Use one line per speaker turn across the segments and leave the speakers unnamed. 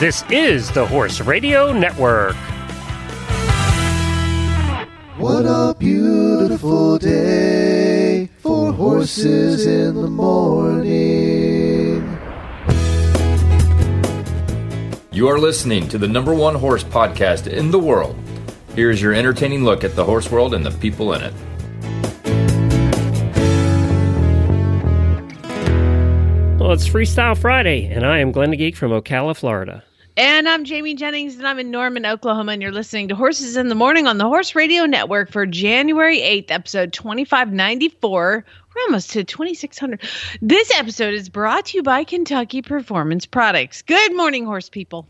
This is the Horse Radio Network.
What a beautiful day for horses in the morning.
You are listening to the number one horse podcast in the world. Here's your entertaining look at the horse world and the people in it.
Well, it's Freestyle Friday, and I am Glenn the Geek from Ocala, Florida.
And I'm Jamie Jennings, and I'm in Norman, Oklahoma, and you're listening to Horses in the Morning on the Horse Radio Network for January 8th, episode 2594. We're almost to 2600. This episode is brought to you by Kentucky Performance Products. Good morning, horse people.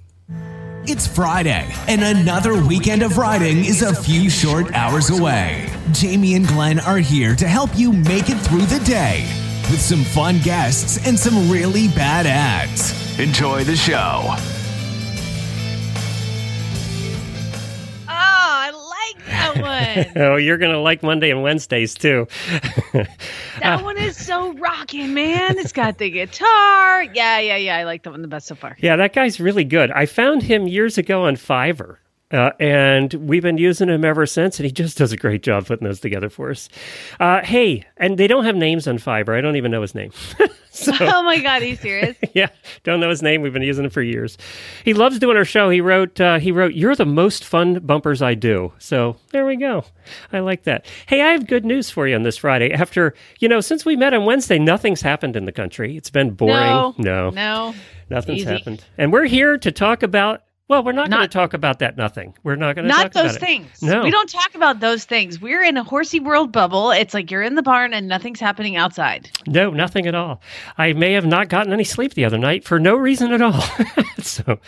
It's Friday, and another weekend of riding is a few short hours away. Jamie and Glenn are here to help you make it through the day with some fun guests and some really bad ads. Enjoy the show.
Like that one.
Oh, you're going to like Monday and Wednesdays too.
that uh, one is so rocking, man. It's got the guitar. Yeah, yeah, yeah. I like that one the best so far.
yeah, that guy's really good. I found him years ago on Fiverr. Uh, and we've been using him ever since, and he just does a great job putting those together for us. Uh, hey, and they don't have names on Fiverr. I don't even know his name. so,
Oh my God, are you serious?
yeah, don't know his name. We've been using him for years. He loves doing our show. He wrote, uh, he wrote, "You're the most fun bumpers I do." So there we go. I like that. Hey, I have good news for you on this Friday. After you know, since we met on Wednesday, nothing's happened in the country. It's been boring.
No,
no,
no.
nothing's
easy.
happened. And we're here to talk about. Well, we're not, going to talk about that. Nothing. We're not going to
Not
talk
those
about it.
Not those things.
No.
We don't talk about those things. We're in a horsey world bubble. It's like you're in the barn and nothing's happening outside.
No, nothing at all. I may have not gotten any sleep the other night for no reason at all. so,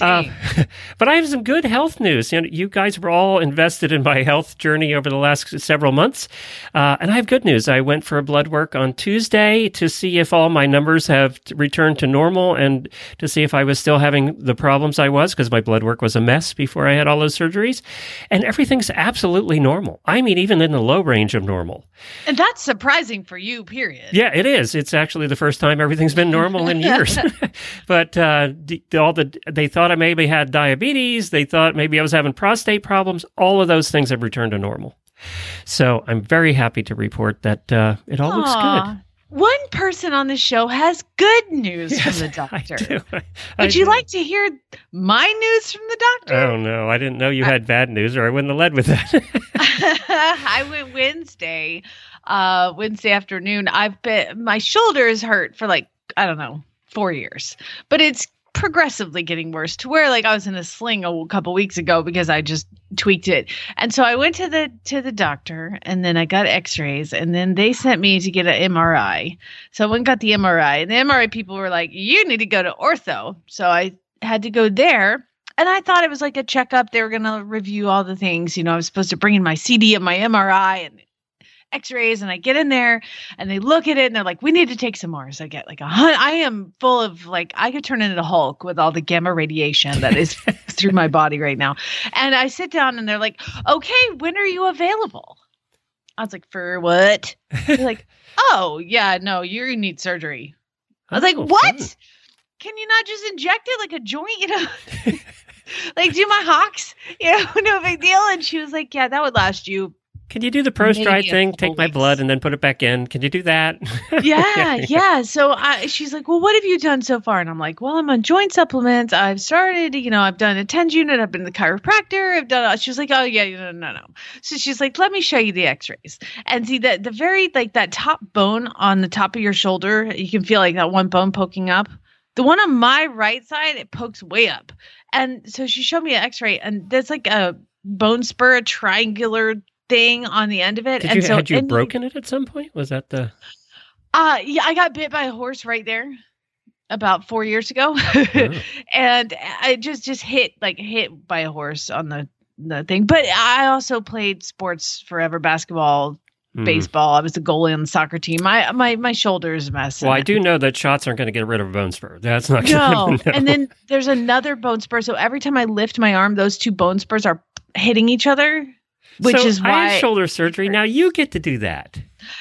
uh, but I have some good health news. You, know, you guys were all invested in my health journey over the last several months, uh, and I have good news. I went for a blood work on Tuesday to see if all my numbers have returned to normal and to see if I was still having the problems I was because my blood work was a mess before I had all those surgeries, and everything's absolutely normal. I mean, even in the low range of normal.
And that's surprising for you, period.
Yeah, it is. It's actually the first time everything's been normal in years. but uh, d- all the they thought I maybe had diabetes. They thought maybe I was having prostate problems. All of those things have returned to normal. So I'm very happy to report that uh, it all looks good.
One person on the show has good news from the
I
doctor.
do. I
Would you
do.
like to hear my news from the doctor?
Oh no, I didn't know you had bad news, or I wouldn't have led with that.
I went Wednesday, uh, Wednesday afternoon. I've been my shoulder is hurt for like I don't know four years, but it's progressively getting worse to where like I was in a sling a couple weeks ago because I just tweaked it. And so I went to the to the doctor and then I got x-rays and then they sent me to get an MRI. So I went and got the MRI and the MRI people were like, you need to go to ortho. So I had to go there. And I thought it was like a checkup. They were going to review all the things. You know, I was supposed to bring in my CD of my MRI and x-rays and I get in there and they look at it and they're like, we need to take some more. So I get like a hun- I am full of like, I could turn into a Hulk with all the gamma radiation that is through my body right now. And I sit down and they're like, okay, when are you available? I was like, for what? They're like, oh yeah, no, you need surgery. I was like,
Oh,
what?
fun.
Can you not just inject it like a joint, you know? like do my hocks, you know, no big deal. And she was like, yeah, that would last you
Can you do the pro stride thing? Take my blood and then put it back in. Can you do that?
yeah, yeah. So I, she's like, "Well, what have you done so far?" And I'm like, "Well, I'm on joint supplements. I've started, you know, I've done a TENS unit. I've been to the chiropractor. I've done." She was like, "Oh yeah, no, no, no." So she's like, "Let me show you the X-rays and see that the very like that top bone on the top of your shoulder. You can feel like that one bone poking up. The one on my right side, it pokes way up. And so she showed me an X-ray, and there's like a bone spur, a triangular thing on the end of it.
Did
and
you,
so
had you broken it at some point? Was that the?
uh yeah, I got bit by a horse right there about four years ago. and I just just hit like hit by a horse on the the thing. But I also played sports forever, basketball,
Hmm.
baseball. I was a goalie on the soccer team. My my my shoulder is a mess.
Well, I do know that shots aren't going to get rid of a bone spur. That's not
No.
to.
And then there's another bone spur. So every time I lift my arm, those two bone spurs are hitting each other, which
So
is
I
why
had shoulder surgery. Now you get to do that.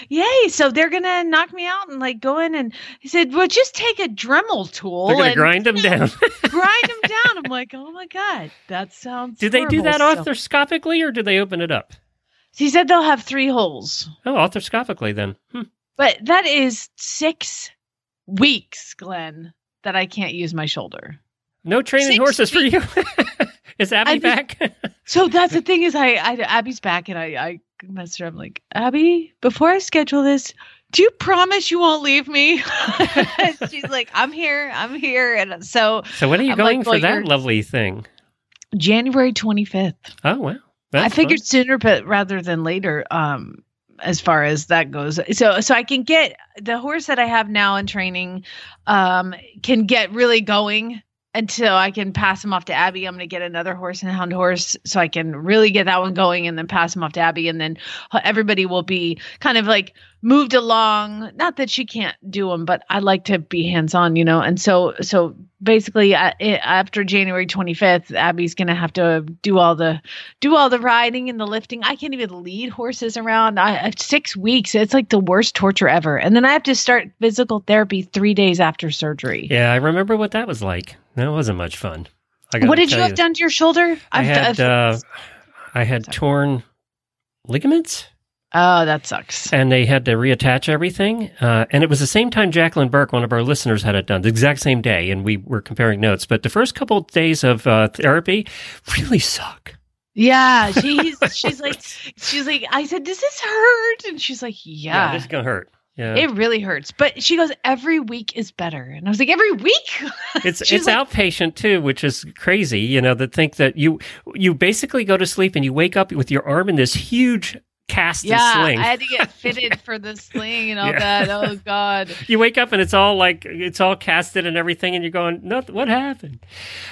yay! So they're gonna knock me out and like go in and he said, "Well, just take a Dremel tool
They're going to
and
grind them down.
grind them down." I'm like, "Oh my god, that sounds."
do they do that
horrible." So-
arthroscopically or do they open it up?
he said they'll have three holes,
Oh, arthroscopically then. Hmm.
but that is six weeks, Glenn, that I can't use my shoulder.
No training
Six
horses for you. Is Abby back?
So that's the thing is, I, I Abby's back, and I I messed her. up. I'm like, Abby, before I schedule this, do you promise you won't leave me? She's like, I'm here, I'm here, and so
so when are you
I'm
going
like,
for
well,
that lovely thing?
January 25th.
Oh wow.
I figured
fun.
sooner, but rather than later. Um, as far as that goes, so so I can get the horse that I have now in training, um, can get really going until I can pass him off to Abby. I'm going to get another horse and hound horse so I can really get that one going and then pass him off to Abby. And then everybody will be kind of like moved along. Not that she can't do them, but I like to be hands on, you know? And so, so basically uh, i after January 25th, Abby's going to have to do all the, do all the riding and the lifting. I can't even lead horses around. I, I- six weeks. It's like the worst torture ever. And then I have to start physical therapy three days after surgery.
Yeah, I remember what that was like. That wasn't much fun. I
What did you have done to your shoulder?
I
I've
had
done-
uh, I had
Sorry.
torn ligaments,
oh, that sucks.
and they had to reattach everything. Uh, and it was the same time Jacqueline Burke, one of our listeners, had it done, the exact same day, and we were comparing notes. But the first couple of days of uh, therapy really suck.
Yeah, she's she's like she's like I said, does this hurt? And she's like, yeah,
this is gonna hurt. Yeah,
it really hurts. But she goes, every week is better. And I was like, every week?
it's it's
like-
outpatient too, which is crazy. You know, to think that you you basically go to sleep and you wake up with your arm in this huge cast
yeah,
sling.
I had to get fitted for the sling and all
Yeah.
that. Oh God,
you wake up and it's all like it's all casted and everything, and you're going, "Nothing. What happened?"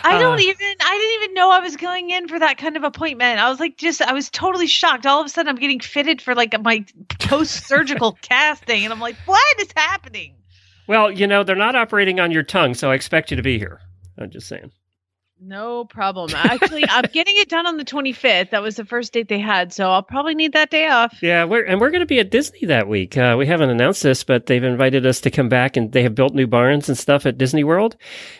I don't
Uh,
even. I didn't even know I was going in for that kind of appointment. I was like, just I was totally shocked. All of a sudden, I'm getting fitted for like my post surgical casting, and I'm like, what is happening?
Well, you know, they're not operating on your tongue, so I expect you to be here. I'm just saying.
No problem. Actually, I'm getting it done on the 25th. That was the first date they had, so I'll probably need that day off.
Yeah, we're and we're going to be at Disney that week. Uh, we haven't announced this, but they've invited us to come back, and they have built new barns and stuff at Disney World,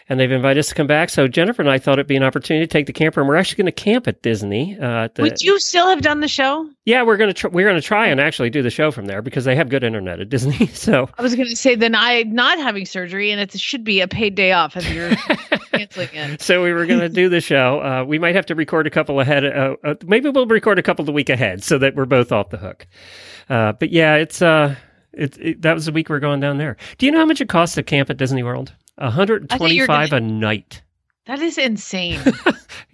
and they've invited us to come back. So Jennifer and I thought it'd be an opportunity to take the camper, and we're actually going to camp at Disney. Uh, the,
Would you still have done the show?
yeah, we're going to tr- we're going to try and actually do the show from there because they have good internet at Disney. So
I was going to say then I'm not having surgery, and it should be a paid day off if you're canceling it.
so we were going to do the show. Uh, we might have to record a couple ahead. Uh, uh, maybe we'll record a couple the week ahead so that we're both off the hook. Uh, but yeah, it's uh, it, it, that was the week we're going down there. Do you know how much it costs to camp at Disney World? One hundred
I thought you were
twenty-five
gonna-
a night.
That is insane.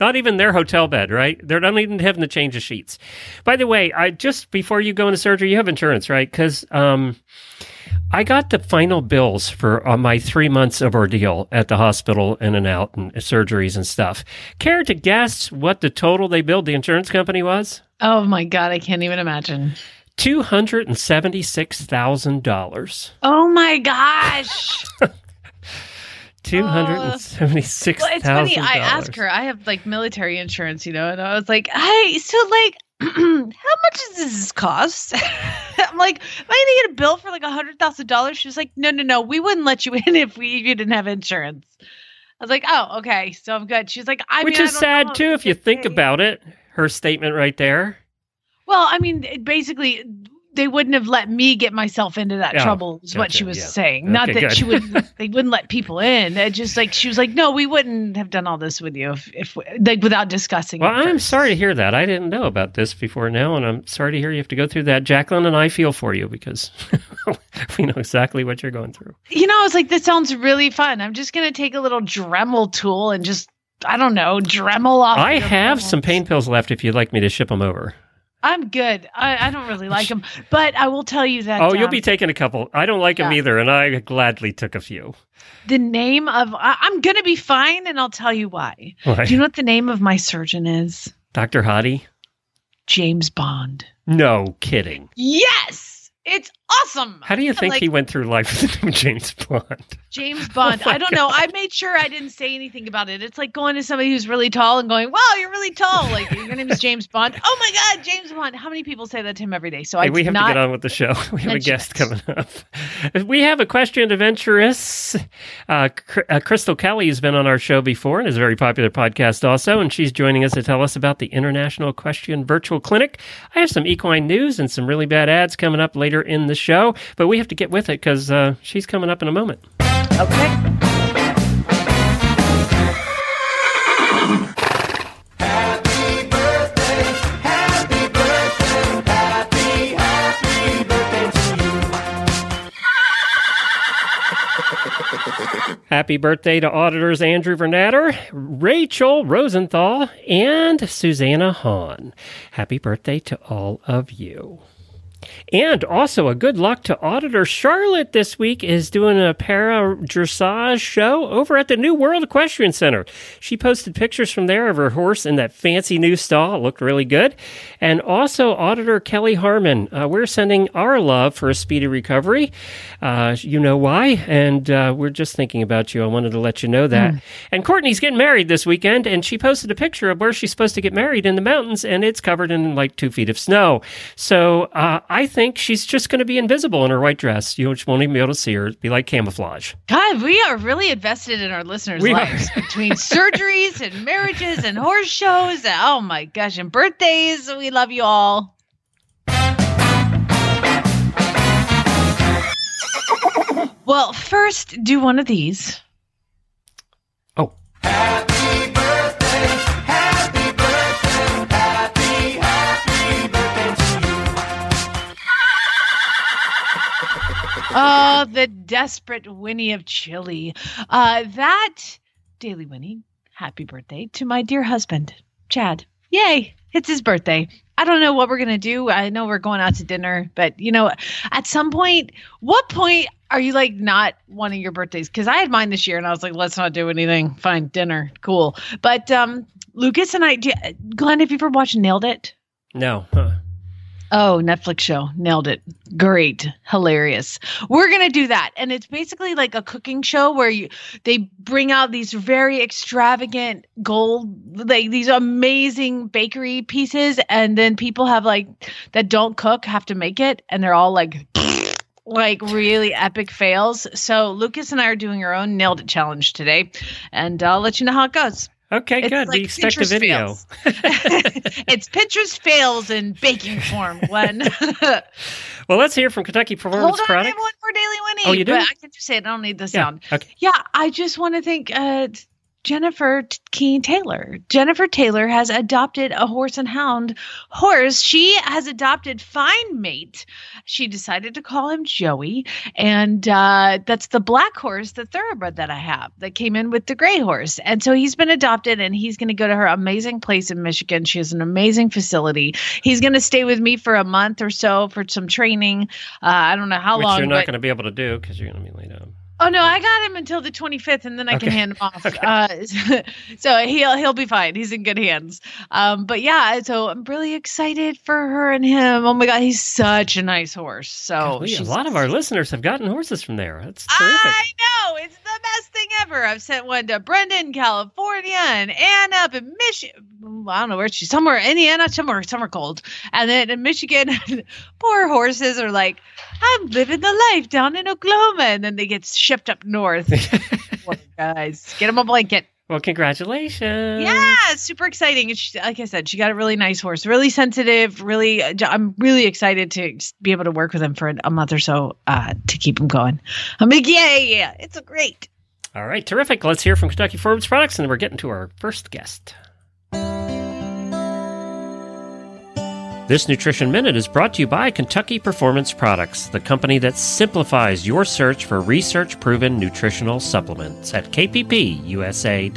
Not even their hotel bed, right? They're not even having to change the sheets. By the way, I just before you go into surgery, you have insurance, right? Because um, I got the final bills for uh, my three months of ordeal at the hospital, in and out, and surgeries and stuff. Care to guess what the total they billed the insurance company was?
oh my god, I can't even imagine.
Two hundred and seventy-six thousand dollars.
Oh my gosh.
Two hundred and seventy-six
Well, it's funny. I asked her. I have like military insurance, you know, and I was like, "Hey, so like, how much does this cost?" I'm like, "Am I gonna get a bill for like a hundred thousand dollars?" She was like, "No, no, no. We wouldn't let you in if we if you didn't have insurance." I was like, "Oh, okay, so I'm good." She's like, "I
Which
mean, I
is
don't
sad too if you think about it. Her statement right there.
Well, I mean, it basically, they wouldn't have let me get myself into that
Oh,
trouble. Is what she was
yeah.
saying. Not that
good.
she would. They wouldn't let people in. It just like she was like, no, we wouldn't have done all this with you if, if like without discussing.
Well, I'm
first.
sorry to hear that. I didn't know about this before now, and I'm sorry to hear you have to go through that. Jacqueline and I feel for you because we know exactly what you're going through.
You know, I was like, this sounds really fun. I'm just gonna take a little Dremel tool and just, I don't know, Dremel off.
I have some pain pills left if you'd like me to ship them over.
I'm good. I, I don't really like them, but I will tell you that.
Oh, you'll
um,
be taking a couple. I don't like them either, and I gladly took a few.
the name of. I, I'm gonna be fine, and I'll tell you why.
Why?
Do you know what the name of my surgeon is?
Dr. Hottie?
James Bond.
No kidding.
Yes, it's awesome.
How do you
I'm
think
like,
he went through life with the name James Bond?
James Bond.
Oh
I don't know. I made sure I didn't say anything about it. It's like going to somebody who's really tall and going, "Wow, you're really tall." Like your name is James Bond. Oh my God, James Bond. How many people say that to him every day? So I
we have to get on with the show. We have a guest coming up. We have a equestrian adventuress. Uh, uh, Krystal Kelly has been on our show before and is a very popular podcast also, and she's joining us to tell us about the International Equestrian Virtual Clinic. I have some equine news and some really bad ads coming up later in the show, but we have to get with it because uh, she's coming up in a moment.
Okay.
Happy birthday to auditors Andrew Vernatter, Rachel Rosenthal, and Susanna Hahn. Happy birthday to all of you. And also a good luck to auditor Charlotte this week is doing a para dressage show over at the New World Equestrian Center. She posted pictures from there of her horse in that fancy new stall. It looked really good. And also auditor Kelly Harmon. Uh, we're sending our love for a speedy recovery. Uh, you know why. And uh, we're just thinking about you. I wanted to let you know that. And Courtney's getting married this weekend, and she posted a picture of where she's supposed to get married in the mountains, and it's covered in like two feet of snow. So uh, I think she's just going to be invisible in her white dress. You just won't even be able to see her. It'd be like camouflage.
God, we are really invested in our listeners'
We
lives between surgeries and marriages and horse shows. Oh my gosh, and birthdays. We love you all. Well, first, do one of these.
Oh,
Oh, the desperate Winnie of Chile. Uh, that Daily Winnie, happy birthday to my dear husband, Chad. Yay, it's his birthday. I don't know what we're going to do. I know we're going out to dinner, but you know, at some point, what point are you like not wanting your birthdays? Because I had mine this year and I was like, let's not do anything. Fine, dinner, cool. But um, Lucas and I, do, Glenn, have you ever watched Nailed It?
no. Huh.
Oh, Netflix show. Nailed it. Great. Hilarious. We're going to do that. And it's basically like a cooking show where you they bring out these very extravagant gold like these amazing bakery pieces and then people have like that don't cook have to make it and they're all like like really epic fails. So Lucas and I are doing our own nailed it challenge today and I'll let you know how it goes.
Okay,
It's
good.
like
we expect a video.
it's Pinterest fails in baking form, Glenn.
Well, let's hear from Kentucky Performance
Hold on, I have one for Daily Winnie.
Oh, you do?
But I can just say it. I don't need the
yeah.
sound.
Okay.
Yeah, I just want to thank uh, Jennifer Keene Taylor. Jennifer Taylor has adopted a horse and hound horse. She has adopted Fine Mate. She decided to call him Joey, and uh, that's the black horse, the thoroughbred that I have that came in with the gray horse. And so he's been adopted, and he's going to go to her amazing place in Michigan. She has an amazing facility. He's going to stay with me for a month or so for some training. Uh, I don't know how
Which
long.
you're not
but-
going to be able to do because you're going to be laid up.
Oh no, I got him until the 25th, and then I can hand him off. Uh, so he'll he'll be fine. He's in good hands. Um, but yeah, so I'm really excited for her and him. Oh my god, he's such a nice horse. So
Golly, a lot of our listeners have gotten horses from there. That's terrific.
I know it's the best thing ever. I've sent one to Brendan, California, and Ann up in Michigan. I don't know where she's somewhere in Indiana, somewhere somewhere cold, and then in Michigan. poor horses are like, I'm living the life down in Oklahoma, and then they get shipped up north. Guys, get them a blanket.
well, congratulations.
Yeah, super exciting. And she, like I said, she got a really nice horse, really sensitive. Really, I'm really excited to be able to work with him for a month or so uh, to keep him going. I'm like, yeah, yeah, it's a great.
All right, terrific. Let's hear from Kentucky Performance Products, and we're getting to our first guest. This Nutrition Minute is brought to you by Kentucky Performance Products, the company that simplifies your search for research proven nutritional supplements at kppusa.com.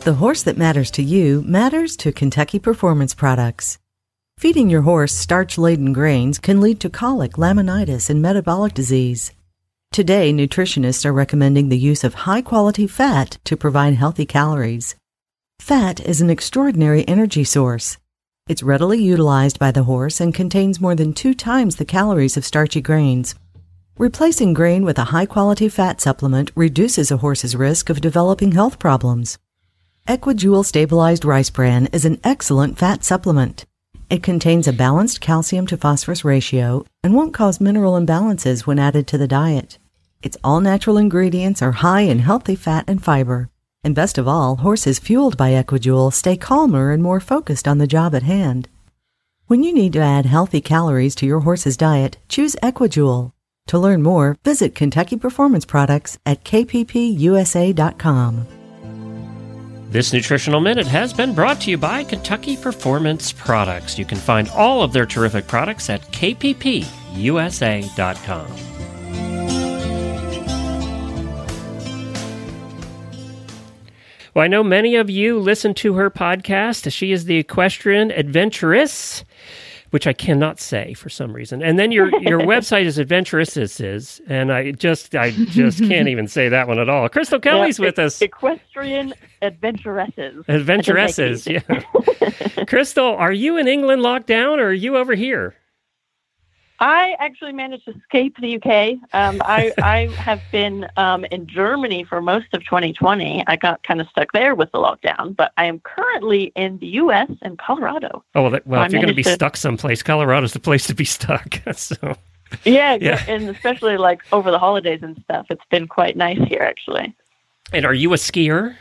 The horse that matters to you matters to Kentucky Performance Products. Feeding your horse starch laden grains can lead to colic, laminitis, and metabolic disease. Today, nutritionists are recommending the use of high quality fat to provide healthy calories. Fat is an extraordinary energy source. It's readily utilized by the horse and contains more than two times the calories of starchy grains. Replacing grain with a high quality fat supplement reduces a horse's risk of developing health problems. Equijewel Stabilized Rice Bran is an excellent fat supplement. It contains a balanced calcium to phosphorus ratio and won't cause mineral imbalances when added to the diet. Its all natural ingredients are high in healthy fat and fiber. And best of all, horses fueled by Equijewel stay calmer and more focused on the job at hand. When you need to add healthy calories to your horse's diet, choose Equijewel. To learn more, visit Kentucky Performance Products at kppusa.com.
This Nutritional Minute has been brought to you by Kentucky Performance Products. You can find all of their terrific products at kppusa.com. Well, I know many of you listen to her podcast. She is the equestrian adventuress, which I cannot say for some reason. And then your your website is adventuresses, and I just I just can't even say that one at all. Krystal Kelly's
Yeah,
with us.
Equestrian adventuresses.
Adventuresses, yeah. Krystal, are you in England locked down or are you over here?
I actually managed to escape the UK. Um, I, I have been um, in Germany for most of 2020. I got kind of stuck there with the lockdown, but I am currently in the US and Colorado.
Oh, well, that, well
I
if you're going to be stuck someplace, Colorado's the place to be stuck. so,
Yeah,
Yeah.
and especially like over the holidays and stuff. It's been quite nice here, actually.
and are you a skier?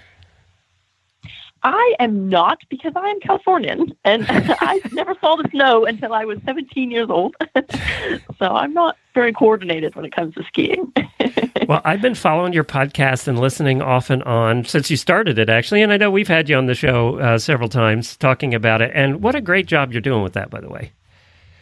I am not because I am Californian and I never saw the snow until I was 17 years old. so I'm not very coordinated when it comes to skiing.
Well, I've been following your podcast and listening off and on since you started it, actually. And I know we've had you on the show uh, several times talking about it. And what a great job you're doing with that, by the way.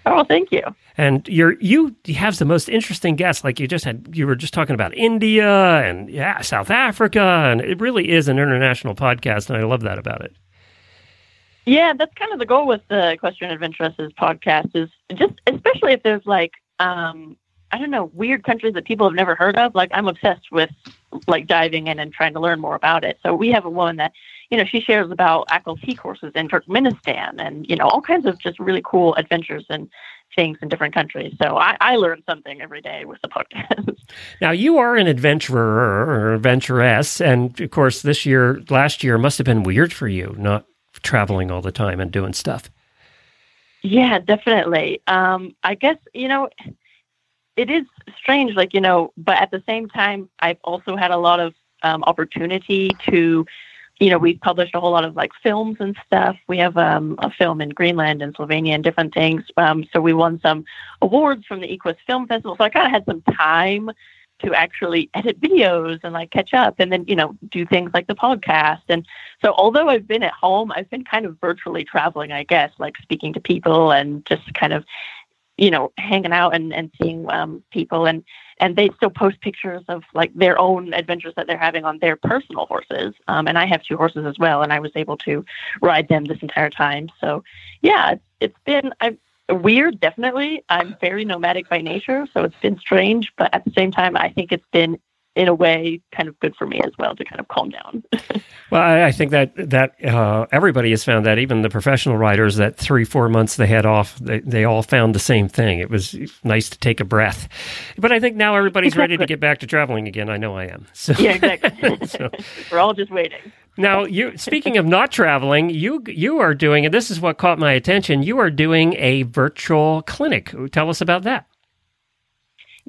Oh, thank you.
And you're you have the most interesting guests. Like you just had, you were just talking about India and yeah, South Africa, and it really is an international podcast, and I love that about it.
Yeah, that's kind of the goal with the Equestrian Adventuresses podcast is just, especially if there's like, um, I don't know, weird countries that people have never heard of. Like I'm obsessed with like diving in and trying to learn more about it. So we have a woman that, you know, she shares about Akhal-Teke courses in Turkmenistan and, you know, all kinds of just really cool adventures and things in different countries. So I, I learn something every day with the podcast.
Now you are an adventurer or adventuress, and of course, this year, last year, must have been weird for you, not traveling all the time and doing stuff.
Yeah, definitely. Um, I guess, you know, it is strange, like, you know, but at the same time, I've also had a lot of um, opportunity to, you know, we've published a whole lot of like films and stuff. We have um, a film in Greenland and Slovenia and different things. Um, so we won some awards from the Equus Film Festival. So I kind of had some time to actually edit videos and like catch up and then, you know, do things like the podcast. And so although I've been at home, I've been kind of virtually traveling, I guess, like speaking to people and just kind of, you know, hanging out and, and seeing um, people and and they still post pictures of like their own adventures that they're having on their personal horses. Um, and I have two horses as well, and I was able to ride them this entire time. So yeah, it's, been I've, weird, definitely. I'm very nomadic by nature, so it's been strange, but at the same time, I think it's been in a way kind of good for me as well to kind of calm down.
Well, I, I think that that uh, everybody has found that, even the professional writers, that three four months they had off, they, they all found the same thing. It was nice to take a breath. But I think now everybody's ready to get back to traveling again. I know I am. So,
yeah, exactly.
so
We're all just waiting.
now, you speaking of not traveling, you you are doing, and this is what caught my attention. You are doing a virtual clinic. Tell us about that.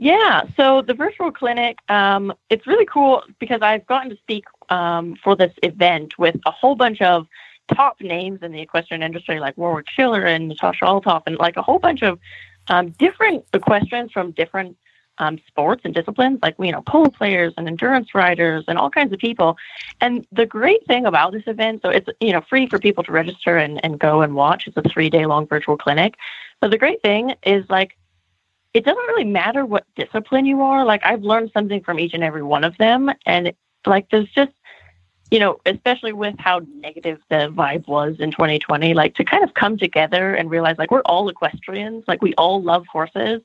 Yeah, so the virtual clinic, um, it's really cool because I've gotten to speak um, for this event with a whole bunch of top names in the equestrian industry, like Warwick Schiller and Natasha Althoff, and like a whole bunch of um, different equestrians from different um, sports and disciplines, like you know polo players and endurance riders and all kinds of people. And the great thing about this event, so it's you know free for people to register and, and go and watch. It's a three day long virtual clinic. But the great thing is like it doesn't really matter what discipline you are. Like I've learned something from each and every one of them, and like there's just you know, especially with how negative the vibe was in 2020, like to kind of come together and realize like we're all equestrians, like we all love horses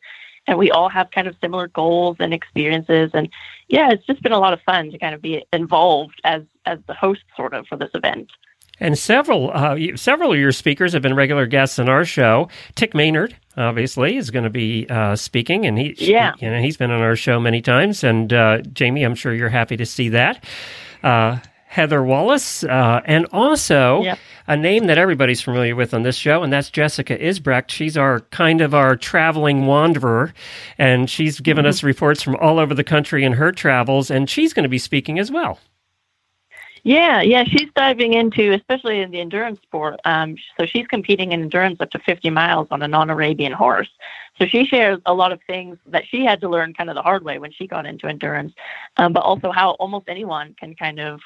and we all have kind of similar goals and experiences and yeah, it's just been a lot of fun to kind of be involved as as the host sort of for this event.
And several uh, several of your speakers have been regular guests on our show. Tick Maynard, obviously, is going to be uh, speaking, and he
Yeah.
you know he's been on our show many times. And uh, Jamie, I'm sure you're happy to see that. Uh, Heather Wallace, uh, and also
Yep.
a name that everybody's familiar with on this show, and that's Jessica Isbrecht. She's our kind of our traveling wanderer, and she's given us reports from all over the country in her travels, and she's going to be speaking as well.
Yeah, yeah, she's diving into, especially in the endurance sport. Um, so she's competing in endurance up to 50 miles on a non-Arabian horse. So she shares a lot of things that she had to learn kind of the hard way when she got into endurance, um, but also how almost anyone can kind of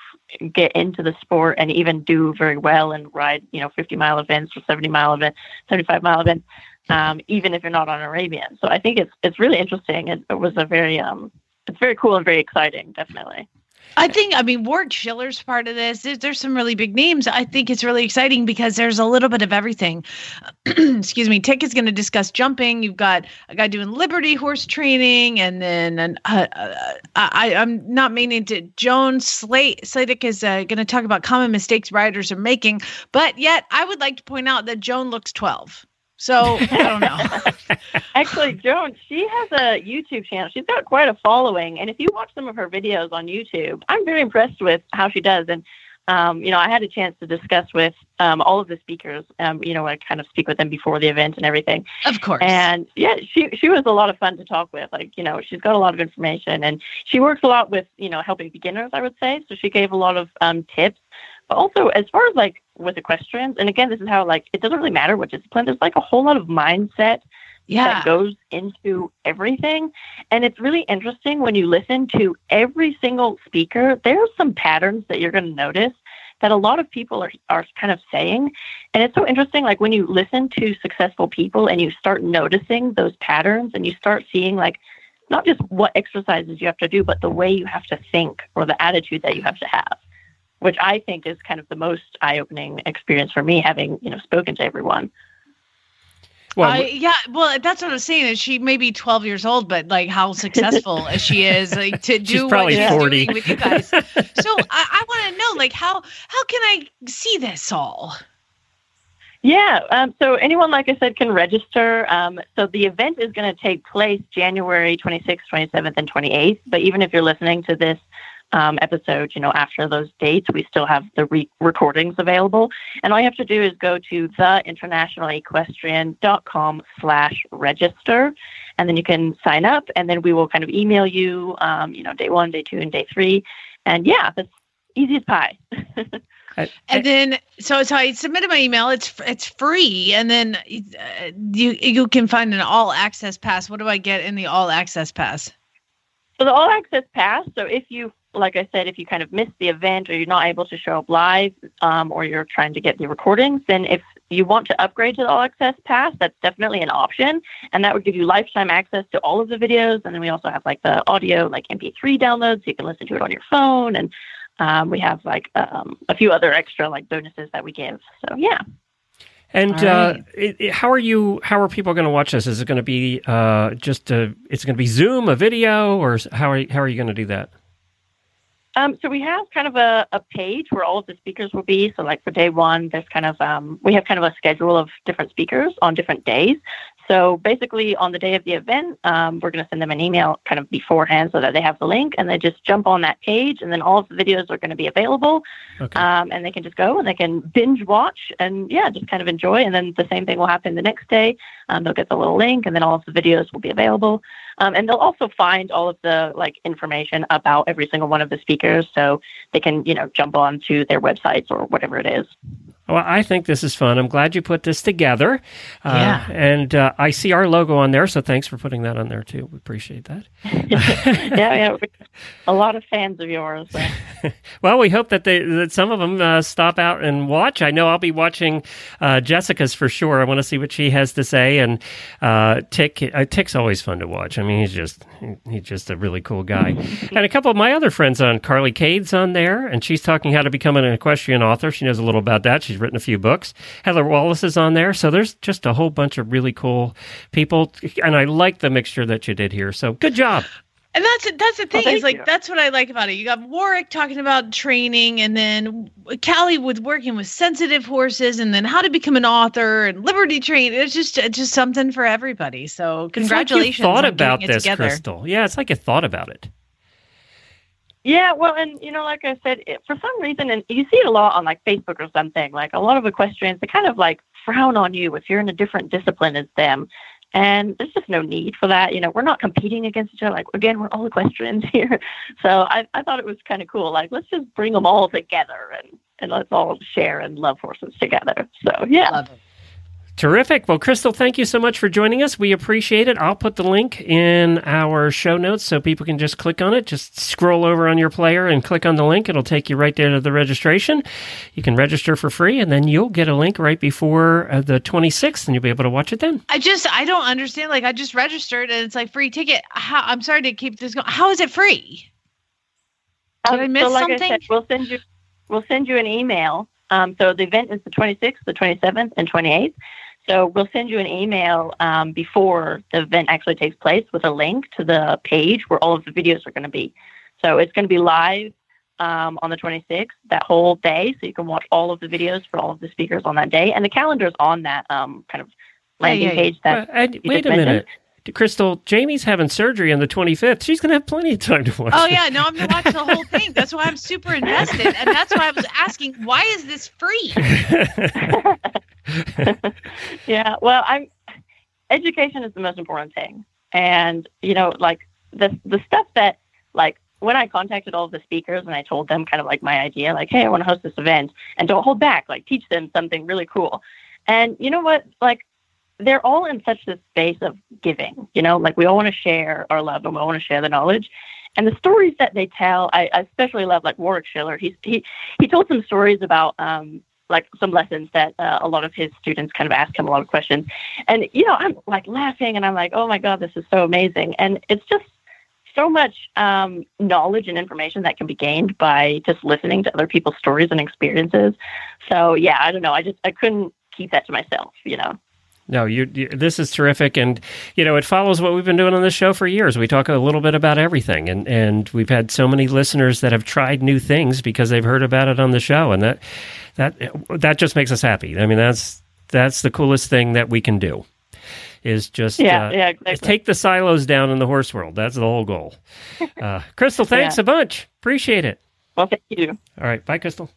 get into the sport and even do very well and ride, you know, 50 mile events or 70 mile events, 75 mile events, um, even if you're not on Arabian. So I think it's it's really interesting. It, it was a very um, it's very cool and very exciting, definitely.
I think, I mean, Warwick Schiller's part of this. There's, some really big names. I think it's really exciting because there's a little bit of everything. Excuse me. Tick is going to discuss jumping. You've got a guy doing Liberty horse training, and then an, uh, uh, I, I'm not meaning to. Joan Slate Slatic is uh, going to talk about common mistakes riders are making, but yet I would like to point out that Joan looks 12. So I don't know.
Actually, Joan, she has a YouTube channel. She's got quite a following, and if you watch some of her videos on YouTube, I'm very impressed with how she does. And um, you know, I had a chance to discuss with um, all of the speakers. Um, you know, I kind of speak with them before the event and everything.
of course.
And yeah, she she was a lot of fun to talk with. Like, you know, she's got a lot of information and she works a lot with, you know, helping beginners, I would say. So she gave a lot of um, tips. But also as far as like with equestrians, and again, this is how like it doesn't really matter what discipline, there's like a whole lot of mindset
yeah.
that goes into everything. And it's really interesting when you listen to every single speaker, there's some patterns that you're going to notice that a lot of people are, are kind of saying. And it's so interesting, like when you listen to successful people and you start noticing those patterns and you start seeing, like, not just what exercises you have to do, but the way you have to think or the attitude that you have to have, which I think is kind of the most eye opening experience for me, having, you know, spoken to everyone.
Well,
I, yeah, well, that's what I'm saying. Is she may be 12 years old, but like how successful as she is, like to
She's
do what she's
40.
doing with you guys. So I, I want to know, like, how how can I see this all?
Yeah. Um, so anyone, like I said, can register. Um, so the event is going to take place January 26th, 27th, and 28th. But even if you're listening to this um, episode, you know, after those dates, we still have the re- recordings available. And all you have to do is go to theinternationalequestrian.com slash register. And then you can sign up and then we will kind of email you, um, you know, day one, day two, and day three. And yeah, that's easy as pie.
And then, so so I submitted my email. It's it's free, and then uh, you you can find an all access pass. What do I get in the all access pass?
So the all access pass. So if you, like I said, if you kind of miss the event or you're not able to show up live, um, or you're trying to get the recordings, then if you want to upgrade to the all access pass, that's definitely an option, and that would give you lifetime access to all of the videos. And then we also have like the audio, like MP3 downloads, so you can listen to it on your phone, and um, we have like um, a few other extra like bonuses that we give. So yeah.
And
All
uh, it, it- how are you? How are people going to watch this? Is it going to be uh, just a? It's going to be Zoom, a video, or how are you, how are you going to do that?
Um, so we have kind of a, a page where all of the speakers will be. So like for day one, there's kind of um, we have kind of a schedule of different speakers on different days. So basically, on the day of the event, um, we're going to send them an email kind of beforehand so that they have the link and they just jump on that page, and then all of the videos are going to be available,
Okay.
um, and they can just go and they can binge watch and yeah, just kind of enjoy. And then the same thing will happen the next day. Um, they'll get the little link, and then all of the videos will be available. Um, and they'll also find all of the like information about every single one of the speakers, so they can you know jump on to their websites or whatever it is.
Well, I think this is fun. I'm glad you put this together. Uh,
Yeah.
And uh, I see our logo on there, so thanks for putting that on there too. We appreciate that.
yeah, yeah, a lot of fans of yours. so.
Well, we hope that they that some of them uh, stop out and watch. I know I'll be watching uh, Jessica's for sure. I want to see what she has to say. And uh, Tick, uh, Tick's always fun to watch. I mean, he's just he's just a really cool guy. and a couple of my other friends on Carly Kade's on there, and she's talking how to become an equestrian author. She knows a little about that. She's written a few books. Heather Wallace is on there. So there's just a whole bunch of really cool people, and I like the mixture that you did here. So good job.
And that's that's the thing
thank
is like
you.
that's what I like about it. You got Warwick talking about training, and then Callie with working with sensitive horses, and then how to become an author and Liberty Train. It's just it's just something for everybody. So
It's like
congratulations!
you thought
on
about this,
together.
Krystal. Yeah, it's like you thought about it.
Yeah, well, and you know, like I said, it, for some reason, and you see it a lot on like Facebook or something. Like a lot of equestrians, they kind of like frown on you if you're in a different discipline as them, and there's just no need for that. You know, we're not competing against each other. Like again, we're all equestrians here, so I, I thought it was kind of cool. Like let's just bring them all together and and let's all share and love horses together. So yeah.
Terrific. Well, Krystal, thank you so much for joining us. We appreciate it. I'll put the link in our show notes so people can just click on it. Just scroll over on your player and click on the link. It'll take you right there to the registration. You can register for free, and then you'll get a link right before uh, the 26th, and you'll be able to watch it then.
I just I don't understand. Like I just registered, and it's like free ticket. How, I'm sorry to keep this going. How is it free? Did I miss
Um, so like
something?
I said, we'll send you we'll send you an email. Um, so the event is the 26th, the 27th, and 28th. So we'll send you an email um, before the event actually takes place with a link to the page where all of the videos are going to be. So it's going to be live um, on the 26th that whole day, so you can watch all of the videos for all of the speakers on that day. And the calendar's on that um, kind of landing
yeah, yeah.
page that
Uh,
you
wait a minute.
mentioned.
Krystal, Jamie's having surgery on the 25th. She's going to have plenty of time to watch
Oh
it.
yeah, no, I'm gonna watch the whole thing. That's why I'm super invested, and that's why I was asking, why is this free?
yeah well i'm education is the most important thing and you know like the the stuff that like when i contacted all of the speakers and i told them kind of like my idea like hey i want to host this event and don't hold back like teach them something really cool and you know what like they're all in such this space of giving you know like we all want to share our love and we all want to share the knowledge and the stories that they tell i, I especially love like warwick schiller he's he he told some stories about um like some lessons that uh, a lot of his students kind of ask him a lot of questions. And, you know, I'm like laughing and I'm like, oh my God, this is so amazing. And it's just so much um, knowledge and information that can be gained by just listening to other people's stories and experiences. So, yeah, I don't know. I just, I couldn't keep that to myself, you know?
No, you, you. This is terrific, and you know it follows what we've been doing on this show for years. We talk a little bit about everything, and and we've had so many listeners that have tried new things because they've heard about it on the show, and that that that just makes us happy. I mean, that's that's the coolest thing that we can do. Is just
Yeah,
uh,
yeah, exactly.
take the silos down in the horse world. That's the whole goal. Uh, Krystal, thanks
Yeah.
a bunch. Appreciate it.
Well, thank you.
All right, bye, Krystal.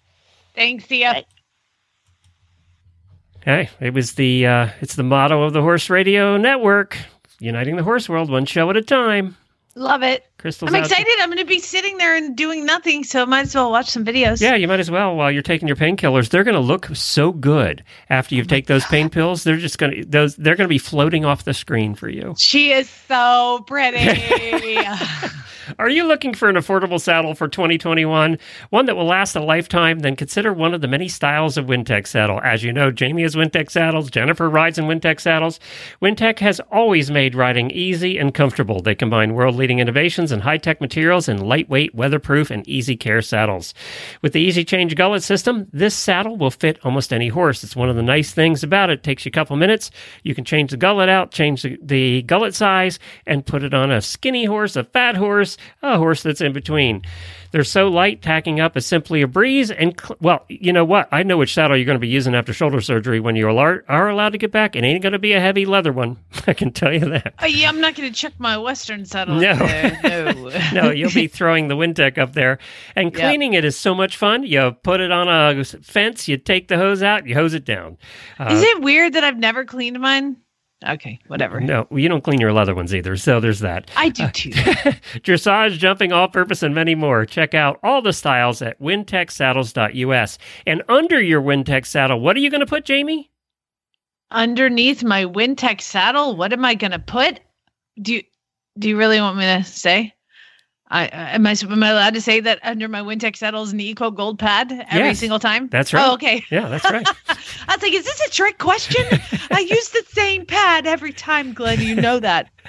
Thanks, see ya.
Bye.
Hey, it was the uh, it's the motto of the Horse Radio Network, uniting the horse world one show at a time.
Love it.
Krystal's
I'm excited. I'm gonna be sitting there and doing nothing, so might as well watch some videos.
Yeah, you might as well while you're taking your painkillers. They're going to look so good after
Oh
you take those pain pills. They're just going to those they're going to be floating off the screen for you.
She is so pretty.
Are you looking for an affordable saddle for 2021, one that will last a lifetime? Then consider one of the many styles of Wintec saddle. As you know, Jamie has Wintec saddles, Jennifer rides in Wintec saddles. Wintec has always made riding easy and comfortable. They combine world-leading innovations and high-tech materials in lightweight, weatherproof, and easy care saddles. With the Easy Change gullet system, this saddle will fit almost any horse. It's one of the nice things about it. it takes you a couple minutes. You can change the gullet out, change the, the gullet size, and put it on a skinny horse, a fat horse, a horse that's in between. They're so light, tacking up is simply a breeze. And cl- well, you know what? I know which saddle you're going to be using after shoulder surgery when you are, are allowed to get back. It ain't going to be a heavy leather one. I can tell you that.
oh yeah, I'm not gonna check my Western saddle.
No.
no.
no, you'll be throwing the Wintec up there. And
Yep.
cleaning it is so much fun. You put it on a fence, you take the hose out, you hose it down. Uh,
Is it weird that I've never cleaned mine? Okay, whatever.
no, you don't clean your leather ones either. So there's that.
I do uh, too.
Dressage, jumping, all purpose, and many more. Check out all the styles at wintechsaddles.us. And under your Wintec saddle, what are you going to put, Jamie?
Underneath my Wintec saddle, what am I gonna put? Do you do you really want me to say? I am I am I allowed to say that under my Wintec saddle is an Eco Gold pad every
Yes,
single time?
that's right.
Oh, okay.
Yeah, that's right.
I was like, is this a trick question? I use the same pad every time, Glenn. You know that.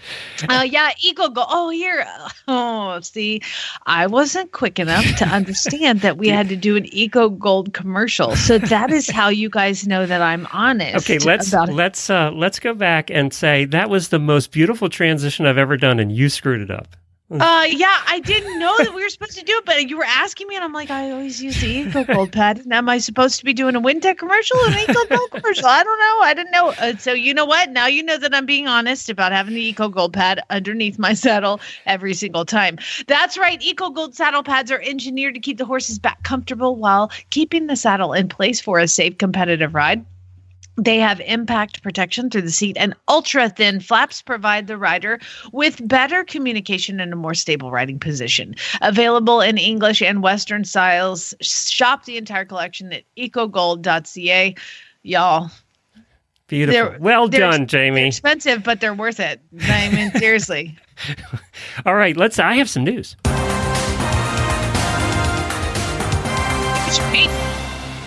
Uh, yeah, Eco Gold. Oh, here. Oh, see, I wasn't quick enough to understand that we had to do an Eco Gold commercial. So that is how you guys know that I'm honest.
Okay, let's let's uh, let's go back and say that was the most beautiful transition I've ever done, and you screwed it up.
Uh, yeah, I didn't know that we were supposed to do it, but you were asking me, and I'm like, I always use the Eco Gold pad. And am I supposed to be doing a Wintec commercial and an Eco Gold commercial? I don't know. I didn't know. Uh, so you know what? Now you know that I'm being honest about having the Eco Gold pad underneath my saddle every single time. That's right. Eco Gold saddle pads are engineered to keep the horse's back comfortable while keeping the saddle in place for a safe, competitive ride. They have impact protection through the seat, and ultra thin flaps provide the rider with better communication and a more stable riding position. Available in English and Western styles. Shop the entire collection at ecogold.ca. Y'all,
Beautiful.
They're-
well
they're-
done,
they're
Jamie.
expensive, but they're worth it. I mean, seriously.
All right, let's. I have some news.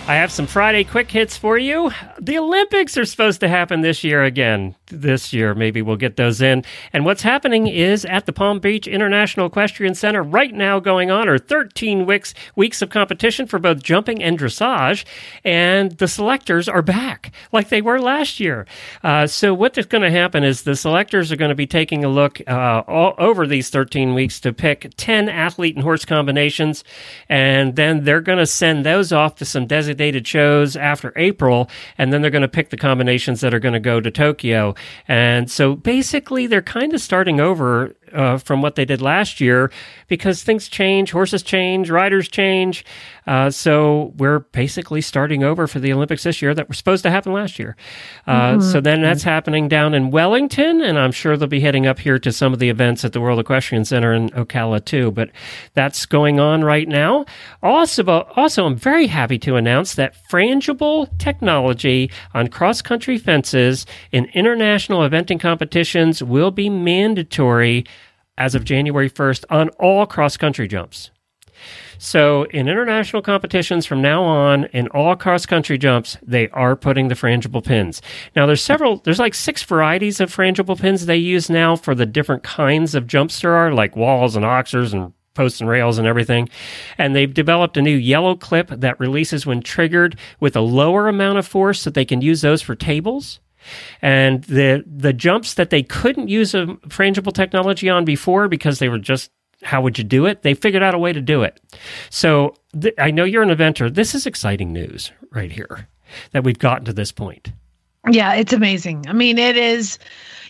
I have some Friday quick hits for you. The Olympics are supposed to happen this year again. This year, maybe we'll get those in. And what's happening is at the Palm Beach International Equestrian Center right now going on are 13 weeks, weeks of competition for both jumping and dressage. And the selectors are back like they were last year. Uh, so what is going to happen is the selectors are going to be taking a look uh, all over these 13 weeks to pick 10 athlete and horse combinations. And then they're going to send those off to some designated shows after April. And then they're going to pick the combinations that are going to go to Tokyo. And so basically, they're kind of starting over uh, from what they did last year because things change, horses change, riders change. Uh, so we're basically starting over for the Olympics this year that were supposed to happen last year. Uh, So then that's happening down in Wellington, and I'm sure they'll be heading up here to some of the events at the World Equestrian Center in Ocala too. But that's going on right now. Also, also, I'm very happy to announce that frangible technology on cross country fences in international eventing competitions will be mandatory as of January 1st on all cross country jumps. So, in international competitions from now on, in all cross country jumps, they are putting the frangible pins. Now, there's several, there's like six varieties of frangible pins they use now for the different kinds of jumps there are, like walls and oxers and posts and rails and everything. And they've developed a new yellow clip that releases when triggered with a lower amount of force so they can use those for tables. And the the jumps that they couldn't use a frangible technology on before because they were just how would you do it? They figured out a way to do it. So th- I know you're an inventor. This is exciting news right here that we've gotten to this point.
Yeah, it's amazing. I mean, it is.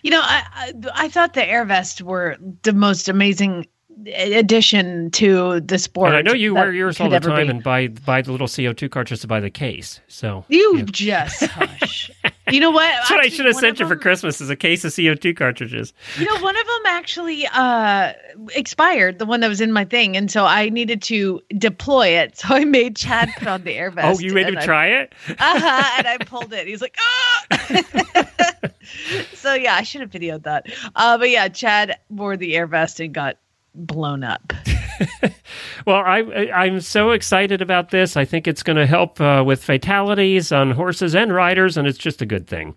You know, I I, I thought the air vest were the most amazing addition to the sport.
and I know you wear yours all the time
be.
and buy buy the little CO2 cartridges by the case. So
You
yeah.
just hush. You know what?
That's what I should have sent you for Christmas is a case of CO2 cartridges.
You know, one of them actually uh, expired, the one that was in my thing, and so I needed to deploy it. So I made Chad put on the air vest.
oh, you made him
I-
try it?
uh-huh, and I pulled it. He's like, ah! so yeah, I should have videoed that. Uh, but yeah, Chad wore the air vest and got blown up.
Well, I, I'm so excited about this. I think it's going to help uh, with fatalities on horses and riders, and it's just a good thing.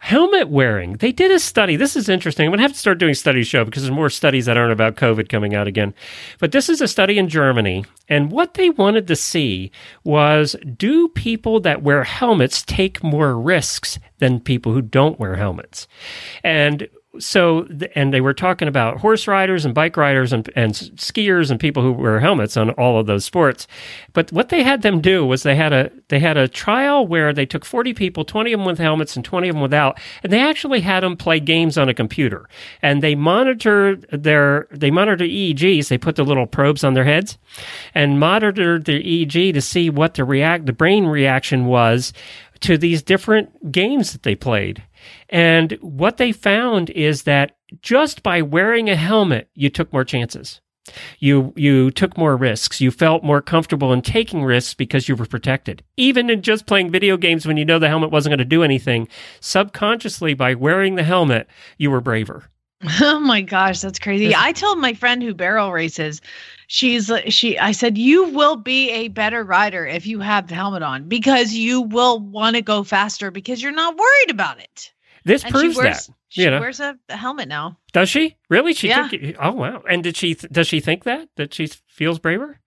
Helmet wearing. They did a study. This is interesting. I'm going to have to start doing study show because there's more studies that aren't about COVID coming out again. But this is a study in Germany. And what they wanted to see was do people that wear helmets take more risks than people who don't wear helmets? And so, and they were talking about horse riders and bike riders and, and skiers and people who wear helmets on all of those sports. But what they had them do was they had a they had a trial where they took 40 people, 20 of them with helmets and 20 of them without, and they actually had them play games on a computer. And they monitored their they monitored EEGs. They put the little probes on their heads and monitored their EEG to see what the react the brain reaction was to these different games that they played. And what they found is that just by wearing a helmet, you took more chances. You you took more risks. You felt more comfortable in taking risks because you were protected. Even in just playing video games when you know the helmet wasn't going to do anything, subconsciously by wearing the helmet, you were braver.
Oh my gosh, that's crazy. I told my friend who barrel races, she's she I said you will be a better rider if you have the helmet on because you will want to go faster because you're not worried about it.
This
And
proves
she wears
that.
she
you know.
wears a, a helmet now.
Does she really? She
Yeah.
it- oh wow! And did she? Does she think that that she feels braver?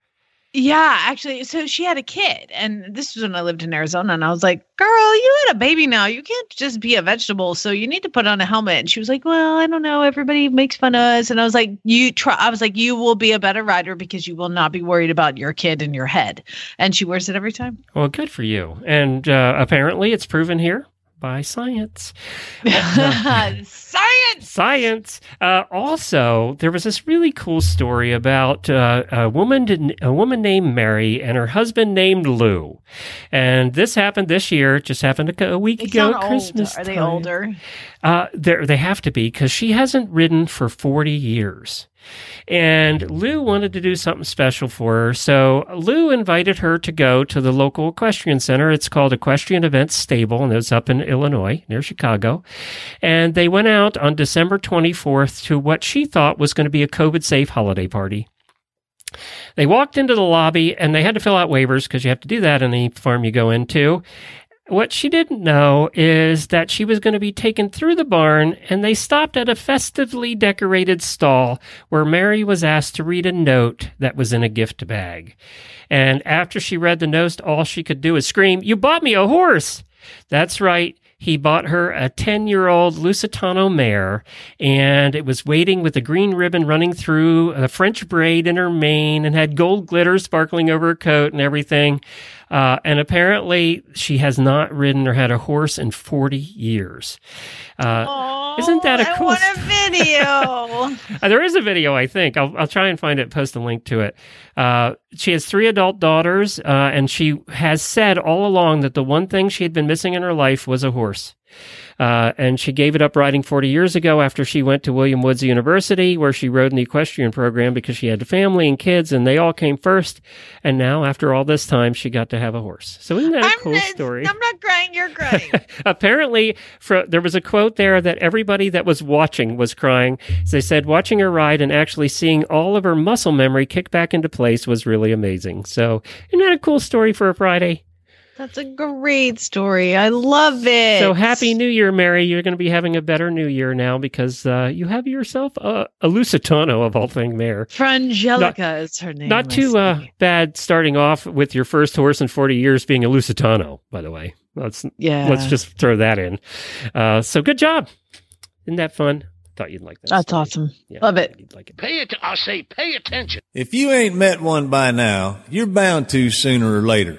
Yeah, actually, so she had a kid, and this was when I lived in Arizona, and I was like, "Girl, you had a baby now. You can't just be a vegetable, so you need to put on a helmet." And she was like, "Well, I don't know. Everybody makes fun of us." And I was like, "You try." I was like, "You will be a better rider because you will not be worried about your kid in your head." And she wears it every time.
Well, good for you. And uh, apparently, it's proven here by science.
Science.
Science. Uh, also, there was this really cool story about uh, a woman, a woman named Mary, and her husband named Lou. And this happened this year. Just happened a, a week
They
ago, at
old.
Christmas.
Are they
time.
older?
Uh, they have to be because she hasn't ridden for forty years. And Lou wanted to do something special for her. So Lou invited her to go to the local equestrian center. It's called Equestrian Events Stable, and it's up in Illinois, near Chicago. And they went out on December 24th to what she thought was going to be a COVID safe holiday party. They walked into the lobby and they had to fill out waivers because you have to do that in any farm you go into. What she didn't know is that she was going to be taken through the barn, and they stopped at a festively decorated stall where Mary was asked to read a note that was in a gift bag. And after she read the note, all she could do is scream, You bought me a horse! That's right. He bought her a 10 year old Lusitano mare, and it was waiting with a green ribbon running through a French braid in her mane and had gold glitter sparkling over her coat and everything. Uh, and apparently, she has not ridden or had a horse in 40 years. Uh, isn't that a
I
cool
want a video.
There is a video, I think. I'll, I'll try and find it, post a link to it. Uh, she has three adult daughters, uh, and she has said all along that the one thing she had been missing in her life was a horse. Uh, and she gave it up riding 40 years ago after she went to William Woods University, where she rode in the equestrian program because she had a family and kids, and they all came first. And now, after all this time, she got to have a horse. So, isn't that a
I'm,
cool
not-
story?
I'm not crying. You're crying.
apparently fro- there was a quote there that everybody that was watching was crying they said watching her ride and actually seeing all of her muscle memory kick back into place was really amazing so isn't that a cool story for a friday
That's a great story. I love it.
so happy new year mary you're going to be having a better new year now because uh, you have yourself a, a lusitano of all things, mare
Frangelica is her name.
not too uh, bad starting off with your first horse in 40 years being a lusitano by the way let's
yeah.
let's just throw that in uh, so good job isn't that fun thought you'd like that
That's
story.
awesome.
Yeah,
Love it.
You'd like it.
Pay it. I say, pay attention.
If you ain't met one by now, you're bound to sooner or later.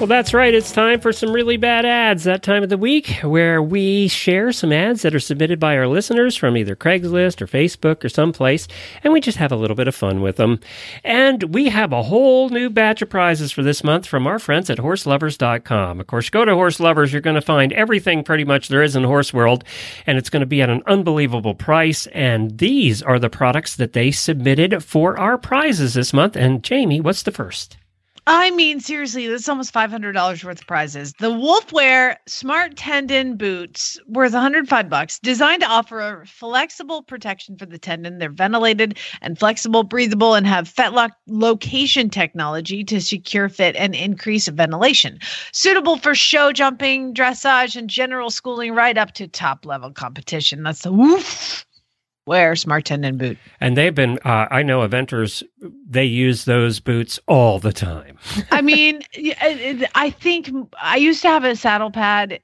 Well, that's right. It's time for some really bad ads that time of the week where we share some ads that are submitted by our listeners from either Craigslist or Facebook or someplace, and we just have a little bit of fun with them. And we have a whole new batch of prizes for this month from our friends at horseloverz.com. Of course, go to Horseloverz, you're going to find everything pretty much there is in horse world, and it's going to be at an unbelievable price. And these are the products that they submitted for our prizes this month. And Jamie, what's the first?
I mean, seriously, that's almost five hundred dollars worth of prizes. The Woof Wear Smart Tendon Boots, worth one hundred five bucks, designed to offer a flexible protection for the tendon. They're ventilated and flexible, breathable, and have fetlock location technology to secure fit and increase ventilation. Suitable for show jumping, dressage, and general schooling, right up to top level competition. That's the Woof Wear Smart Tendon Boot.
And they've been, uh, I know eventers, they use those boots all the time.
I mean, y- it- it- I think I used to have a saddle pad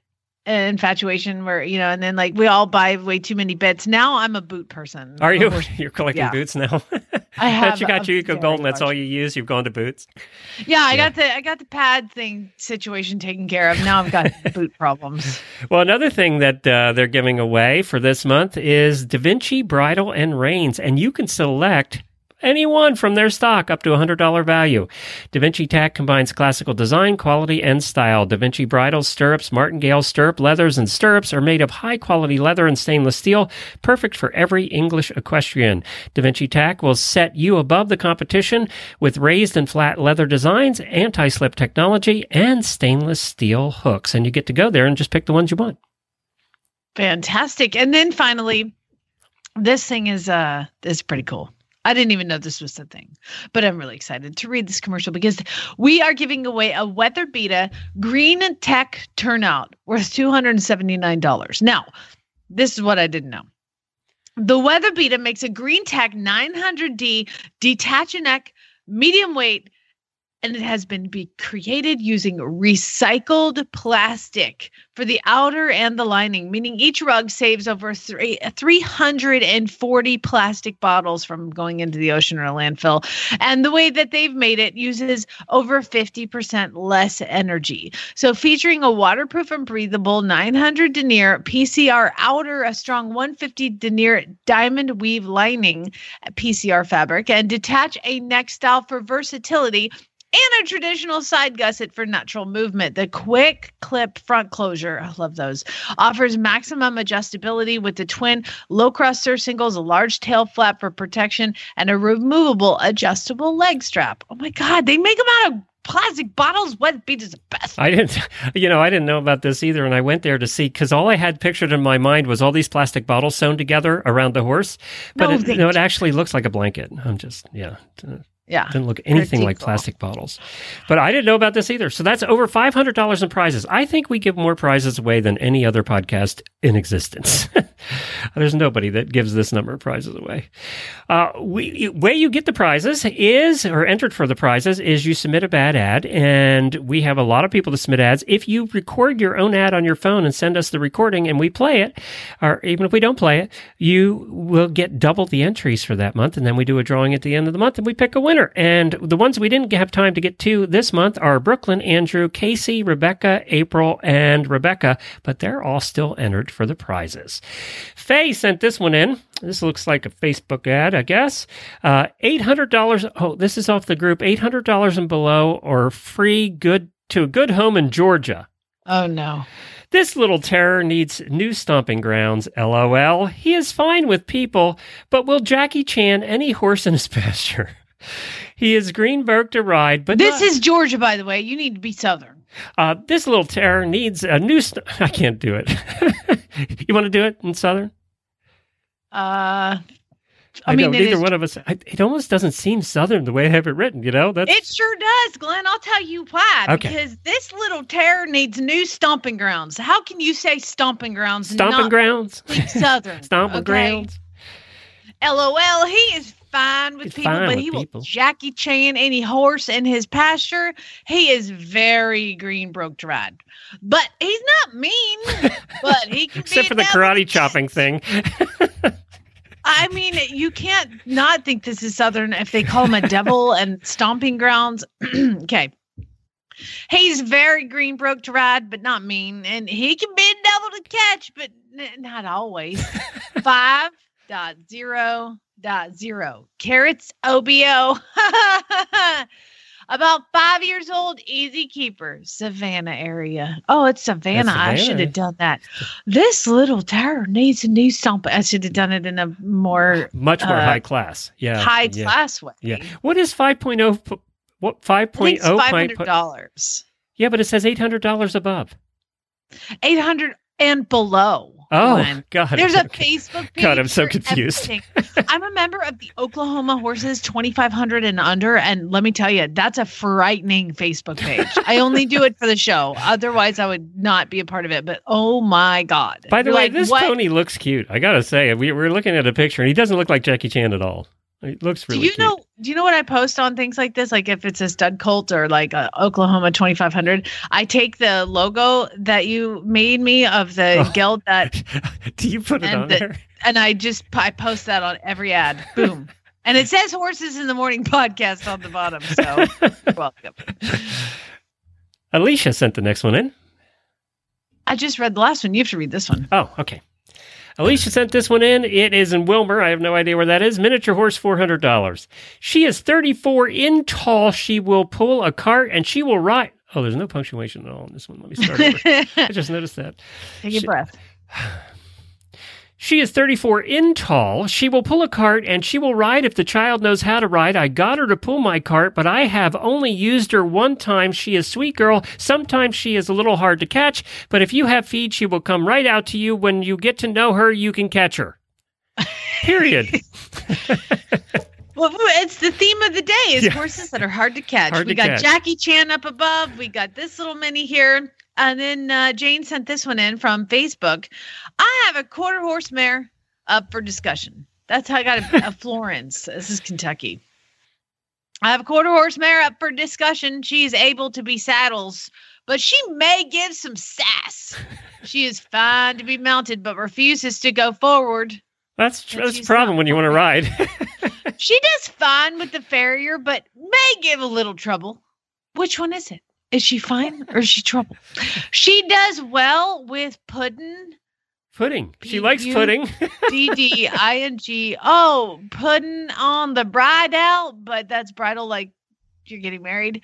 infatuation where you know, and then like we all buy way too many bits. Now I'm a boot person.
Are you? You're collecting
yeah.
boots now?
I have
you got your Eco Golden. That's all you use. You've gone to boots.
Yeah, I
Yeah.
got the I got the pad thing situation taken care of. Now I've got boot problems.
Well, another thing that uh, they're giving away for this month is Da Vinci Bridle and Reins, and you can select any one from their stock up to a $100 value. Da Vinci Tack combines classical design, quality, and style. Da Vinci bridles, stirrups, martingale stirrup leathers, and stirrups are made of high quality leather and stainless steel, perfect for every English equestrian. Da Vinci Tack will set you above the competition with raised and flat leather designs, anti slip technology, and stainless steel hooks. And you get to go there and just pick the ones you want.
Fantastic. And then finally, this thing is uh is pretty cool. I didn't even know this was the thing, but I'm really excited to read this commercial because we are giving away a WeatherBeeta Green Tech Turnout worth $279. Now, this is what I didn't know. The WeatherBeeta makes a Green Tech 900D detach and neck, medium weight, and it has been be created using recycled plastic for the outer and the lining, meaning each rug saves over three, 340 plastic bottles from going into the ocean or a landfill. And the way that they've made it uses over 50% less energy. So, featuring a waterproof and breathable 900 denier PCR outer, a strong 150 denier diamond weave lining PCR fabric, and detach a neck style for versatility and a traditional side gusset for natural movement. The quick clip front closure, I love those, offers maximum adjustability with the twin low cross surcingles, a large tail flap for protection, and a removable adjustable leg strap. Oh my God, they make them out of plastic bottles. Wet beat is the best.
I didn't, you know, I didn't know about this either. And I went there to see because all I had pictured in my mind was all these plastic bottles sewn together around the horse. But
No,
it, it actually looks like a blanket. I'm just, yeah.
Uh, Yeah.
Didn't look anything like plastic bottles. But I didn't know about this either. So that's over $500 in prizes. I think we give more prizes away than any other podcast in existence. There's nobody that gives this number of prizes away. Uh, we, way you get the prizes is, or entered for the prizes, is you submit a bad ad. And we have a lot of people to submit ads. If you record your own ad on your phone and send us the recording and we play it, or even if we don't play it, you will get double the entries for that month. And then we do a drawing at the end of the month and we pick a winner. And the ones we didn't have time to get to this month are Brooklyn, Andrew, Casey, Rebecca, April, and Rebecca, but they're all still entered for the prizes. Faye sent this one in. This looks like a Facebook ad, I guess. Uh, $800. Oh, this is off the group. $800 and below or free good to a good home in Georgia.
Oh no.
This little terror needs new stomping grounds, lol. He is fine with people, but will Jackie Chan any horse in his pasture? He is green broke to ride, but
This
not-
is Georgia, by the way. You need to be Southern.
uh, this little terror needs a new. St- I can't do it. you want to do it in Southern?
Uh,
I,
I mean, it
neither one of us. I, it almost doesn't seem Southern the way I have it written. You know, that's
It sure does, Glenn. I'll tell you why.
Okay.
Because this little terror needs new stomping grounds. How can you say stomping grounds?
stomping
not
grounds.
Southern.
stomping
okay?
grounds.
LOL. He is fine with
He's
people,
fine
but
with
he
people.
will Jackie Chan any horse in his pasture. He is very green broke to ride, but he's not mean. but he can
Except for the karate chopping thing.
I mean, you can't not think this is Southern if they call him a devil and stomping grounds. okay. He's very green broke to ride, but not mean. And he can be a devil to catch, but n- not always. Five dot zero dot zero. Carrots OBO. About five years old, easy keeper, Savannah area. Oh, it's Savannah. I should have done that. This little terror needs a new stomp. I should have done it in a more
Much more
Uh,
high class. Yeah.
high
yeah,
class way.
Yeah. What is 5.0? p- What
I
5.0?
five
might
hundred
put-
dollars,
Yeah, but it says $800 above.
eight hundred and below.
Oh,
Glenn.
God.
There's a Facebook page.
God, I'm so confused.
I'm a member of the Oklahoma Horses 2500 and under, and let me tell you, that's a frightening Facebook page. I only do it for the show. Otherwise, I would not be a part of it. But oh my God!
By the
You're
way,
like,
this
what?
pony looks cute. I gotta say, we, we're looking at a picture, and he doesn't look like Jackie Chan at all. He looks really
do you
cute.
know? Do you know what I post on things like this? Like if it's a stud colt or like a Oklahoma 2500, I take the logo that you made me of the
Oh.
geld that
Do you put it on
the-
there?
and I just I post that on every ad. Boom. And it says horses in the morning podcast on the bottom. So welcome.
Alicia sent the next one in.
I just read the last one. You have to read this one.
Oh, okay. Alicia sent this one in. It is in Wilmer. I have no idea where that is. Miniature horse, $400. She is 34 in tall. She will pull a cart and she will ride. Oh, there's no punctuation at all in this one. Let me start over. I just noticed that.
Take a
She-
breath.
She is 34 in tall. She will pull a cart and she will ride if the child knows how to ride. I got her to pull my cart, but I have only used her one time. She is sweet girl. Sometimes she is a little hard to catch, but if you have feed, she will come right out to you. When you get to know her, you can catch her. Period.
Well, it's the theme of the day is
Yeah.
horses that are hard to catch.
Hard
we
to
got
catch.
Jackie Chan up above. We got this little mini here. And then uh, Jane sent this one in from Facebook. I have a quarter horse mare up for discussion. That's how I got a, a Florence. This is Kentucky. I have a quarter horse mare up for discussion. She is able to be saddles, but she may give some sass. She is fine to be mounted, but refuses to go forward.
That's
And
that's the problem when you want to ride.
She does fine with the farrier, but may give a little trouble. Which one is it? Is she fine or is she trouble? She does well with pudding.
Pudding. She likes pudding.
D D I N G. Oh, pudding on the bridle, but that's bridal like you're getting married,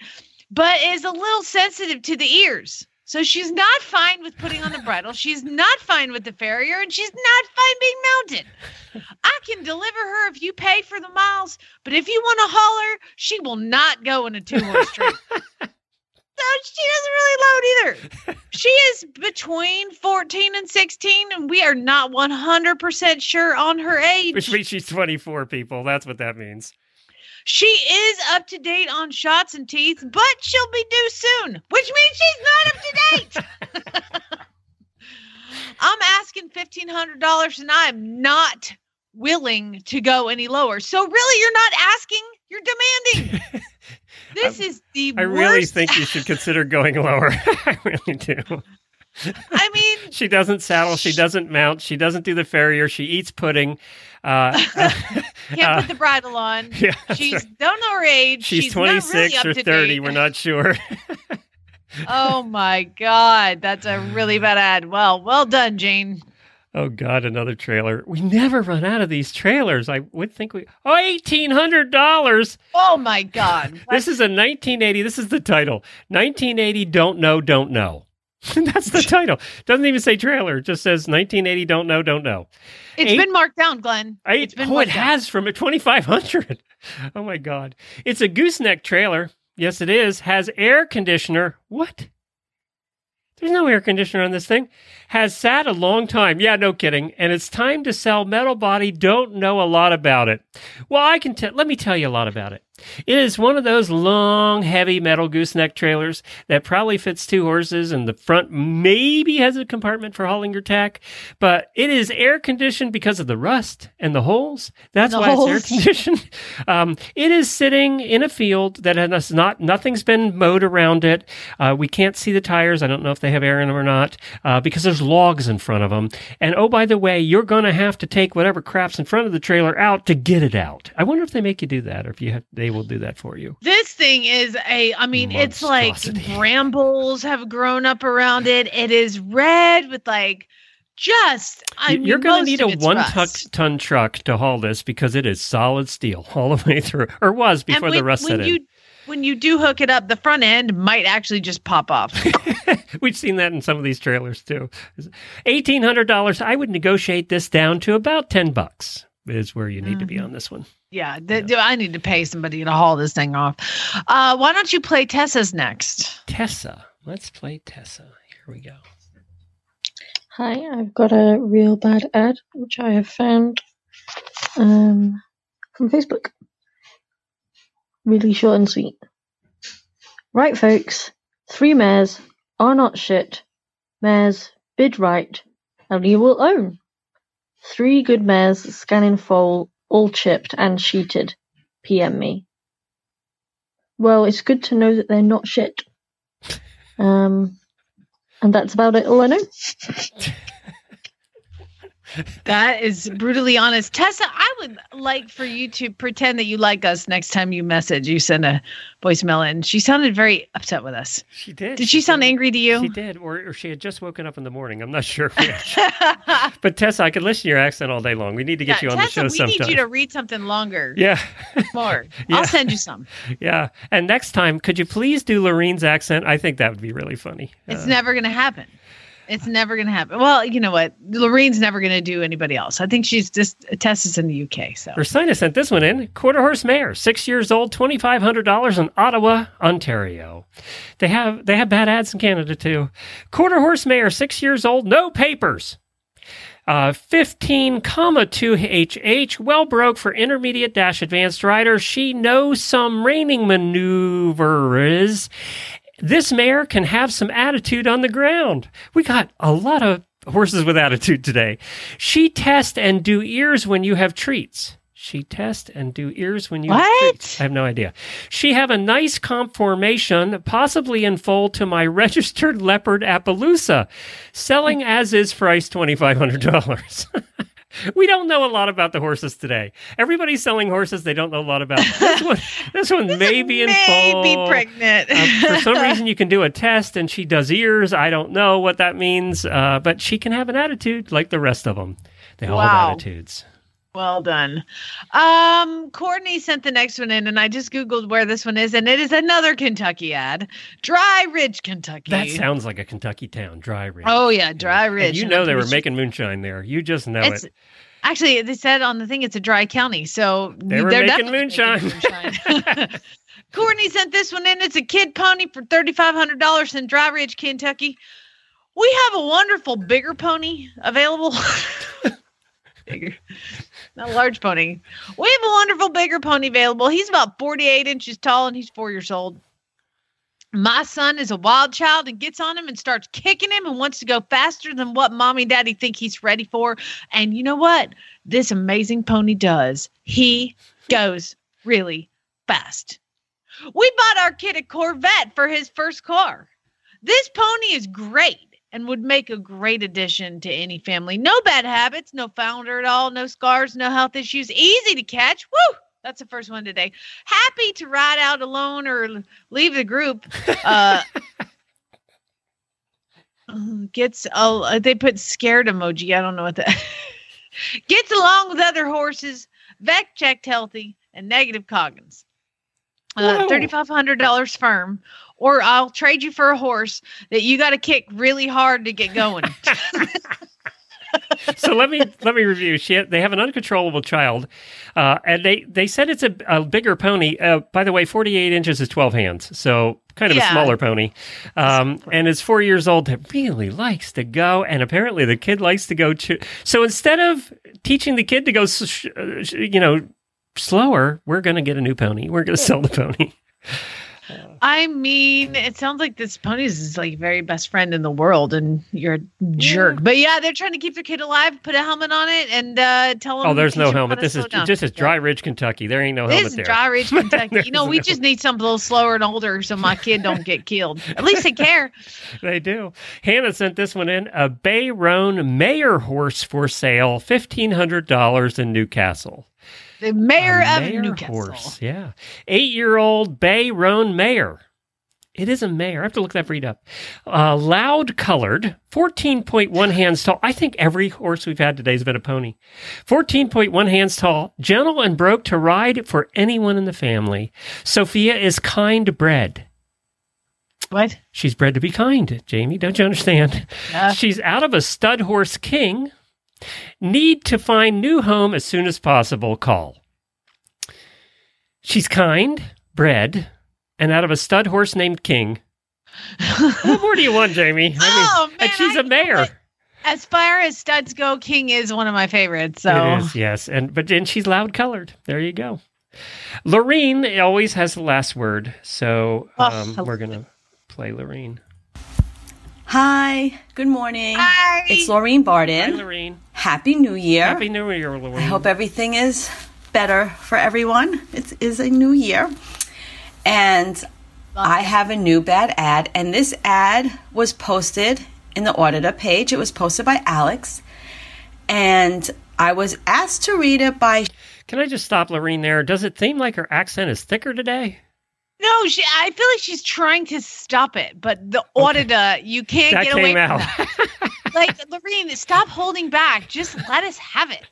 but is a little sensitive to the ears. So she's not fine with putting on the bridle. She's not fine with the farrier, and she's not fine being mounted. I can deliver her if you pay for the miles, but if you want to haul her, she will not go in a two horse trade. She doesn't really load either. She is between 14 and 16, and we are not 100% sure on her age.
Which means she's 24 people. That's what that means.
She is up to date on shots and teeth, but she'll be due soon, which means she's not up to date. I'm asking $1,500 and I am not willing to go any lower. So, really, you're not asking, you're demanding. This is the
I really think you should consider going lower. I really do.
I mean,
She doesn't saddle. She doesn't mount. She doesn't do the farrier. She eats pudding. Uh,
can't
uh,
put the bridle on.
yeah,
She's
right.
don't know her age.
she's,
not really
26
up
or 30.
date.
We're not sure.
Oh my god, that's a really bad ad. Well, well done, Jane.
Oh, God, another trailer. We never run out of these trailers. I would think we. Oh, $1,800.
Oh my god.
This is a 1980. This is the title 1980 Don't Know, Don't Know. That's the title. Doesn't even say trailer. It just says 1980 Don't Know, Don't Know.
It's
Eight-
been marked down, Glenn. Been
oh, it
down.
has from a 2500. Oh my God. It's a gooseneck trailer. Yes, it is. Has air conditioner. What? There's no air conditioner on this thing. Has sat a long time. Yeah, no kidding. And it's time to sell metal body. Don't know a lot about it. Well, I can tell. Let me tell you a lot about it. It is one of those long, heavy metal gooseneck trailers that probably fits two horses, and the front maybe has a compartment for hauling your tack. But it is air conditioned because of the rust and the holes. That's
The
why it's air conditioned. Um, it is sitting in a field that has not nothing's been mowed around it. Uh, we can't see the tires. I don't know if they have air in them or not uh, because there's logs in front of them. And oh, by the way, you're going to have to take whatever crap's in front of the trailer out to get it out. I wonder if they make you do that, or if you have, they will do that for you.
This thing is a I mean, it's like brambles have grown up around it. It is red with like just I mean,
you're going to need a one
rust.
ton truck to haul this because it is solid steel all the way through, or was before
when,
the rust set
you
in.
when you do hook it up, the front end might actually just pop off.
We've seen that in some of these trailers too. Eighteen hundred dollars. I would negotiate this down to about ten bucks. Is where you need to be
Mm-hmm.
on this one.
Yeah, th- th- I need to pay somebody to haul this thing off. Uh, why don't you play Tessa's next?
Tessa. Let's play Tessa. Here we go.
Hi, I've got a real bad ad which I have found um, from Facebook. Really short and sweet. Right, folks, three mares are not shit. Mares bid right, and you will own. Three good mares scanning foal, all chipped and sheeted. PM me. Well, it's good to know that they're not shit. Um, and that's about it. All I know.
That is brutally honest. Tessa, I would like for you to pretend that you like us next time you message. You send a voicemail in. She sounded very upset with us.
She did.
Did she sound angry to you?
She did, or, or she had just woken up in the morning. I'm not sure which. but Tessa, I could listen to your accent all day long. We need to get
Yeah,
you on
Tessa,
the show
we
sometime.
need you to read something longer.
yeah,
More.
Yeah.
I'll send you some.
yeah. And next time, could you please do Lorene's accent? I think that would be really funny.
It's
Uh,
never going to happen. It's never going to happen. Well, you know what? Lorene's never going to do anybody else. I think she's just Tessa's in the UK. So
Ursina sent this one in. Quarter horse mare, six years old, twenty five hundred dollars in Ottawa, Ontario. They have they have bad ads in Canada too. Quarter horse mare, six years old, no papers. Uh, 15 comma 2 HH, well broke for intermediate dash advanced riders. She knows some reining maneuvers. This mare can have some attitude on the ground. We got a lot of horses with attitude today. She test and do ears when you have treats. She test and do ears when you have
What?
treats. I have no idea. She have a nice comp formation, possibly in full to my registered leopard Appaloosa, selling as is price twenty five hundred dollars. we don't know a lot about the horses today. Everybody's selling horses they don't know a lot about. This one, this one may be in full.
maybe pregnant.
Uh, for some reason, you can do a test and she does ears. I don't know what that means, uh, but she can have an attitude like the rest of them. They all
Wow.
have attitudes.
Well done. Um, Courtney sent the next one in, and I just Googled where this one is, and it is another Kentucky ad. Dry Ridge, Kentucky.
That sounds like a Kentucky town, Dry Ridge.
Oh, yeah, Dry
And
Ridge.
you know they were making moonshine there. You just know
It's-
it.
Actually, they said on the thing it's a dry county, so
They were
they're
making moonshine.
moonshine. Courtney sent this one in. It's a kid pony for thirty five hundred dollars in Dry Ridge, Kentucky. We have a wonderful bigger pony available. bigger, not a large pony. We have a wonderful bigger pony available. He's about forty eight inches tall and he's four years old. My son is a wild child and gets on him and starts kicking him and wants to go faster than what mommy and daddy think he's ready for. And you know what? This amazing pony does. He goes really fast. We bought our kid a Corvette for his first car. This pony is great and would make a great addition to any family. No bad habits, no founder at all, no scars, no health issues, easy to catch. Woo! That's the first one today. Happy to ride out alone or leave the group. Uh, gets uh, they put scared emoji. I don't know what that gets along with other horses. Vet checked healthy and negative coggins. Uh, Thirty five hundred dollars firm, or I'll trade you for a horse that you got to kick really hard to get going.
so let me let me review. She they have an uncontrollable child, uh, and they they said it's a, a bigger pony. Uh, by the way, forty eight inches is twelve hands, so kind of a smaller pony. Um, and it's four years old that really likes to go, and apparently the kid likes to go. Ch- so instead of teaching the kid to go, sh- uh, sh- you know, slower, we're going to get a new pony. We're going to sell the pony.
I mean, it sounds like this pony's is like very best friend in the world, and you're a jerk. But yeah, they're trying to keep their kid alive, put a helmet on it, and uh, tell them.
Oh, there's no helmet. This is
down.
just is Dry Ridge, Kentucky. There ain't no
This
helmet
is
there.
Dry Ridge, Kentucky. you know, we
There's
just need something a little slower and older so my kid don't get killed. At least they care.
They do. Hannah sent this one in. A Bayroan Mayor horse for sale, fifteen hundred dollars in Newcastle.
The mayor
A
of Newcastle.
horse, yeah, eight-year-old Bay Roan Mayor. It is a mayor. I have to look that breed up. Uh, loud colored, 14.1 hands tall. I think every horse we've had today has been a pony. 14.1 hands tall, gentle and broke to ride for anyone in the family. Sophia is kind bred.
What?
She's bred to be kind, Jamie. Don't you understand?
Yeah.
She's out of a stud horse king. Need to find new home as soon as possible. Call. She's kind, bred, and out of a stud horse named King. what more do you want, Jamie?
Oh, man,
and she's
I
a mayor.
As far as studs go, King is one of my favorites. So
It is, yes, and but and she's loud colored. There you go. Lorene always has the last word, so
Oh,
um,
I
we're gonna play Lorene.
Hi, good morning.
Hi.
It's Laureen
Hi,
Barden.
Lorene.
Happy New Year.
Happy New Year, Lorene.
I hope everything is better for everyone. It is a new year. And I have a new bad ad, and this ad was posted in the auditor page. It was posted by Alex. and I was asked to read it by.
Can I just stop Lorene there? Does it seem like her accent is thicker today?
No, she. I feel like she's trying to stop it, but the auditor, you can't
That
get away
out.
from that. like Lorene, stop holding back. Just let us have it.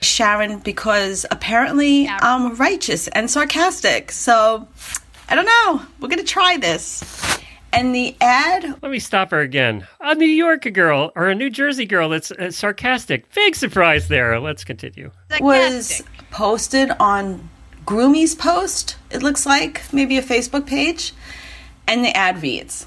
Sharon because apparently I'm righteous and sarcastic. So I don't know. We're going to try this. And the ad
Let me stop her again. A New York girl or a New Jersey girl that's uh, sarcastic. Big surprise there. Let's continue.
was posted on Groomy's post, it looks like, maybe a Facebook page. And the ad reads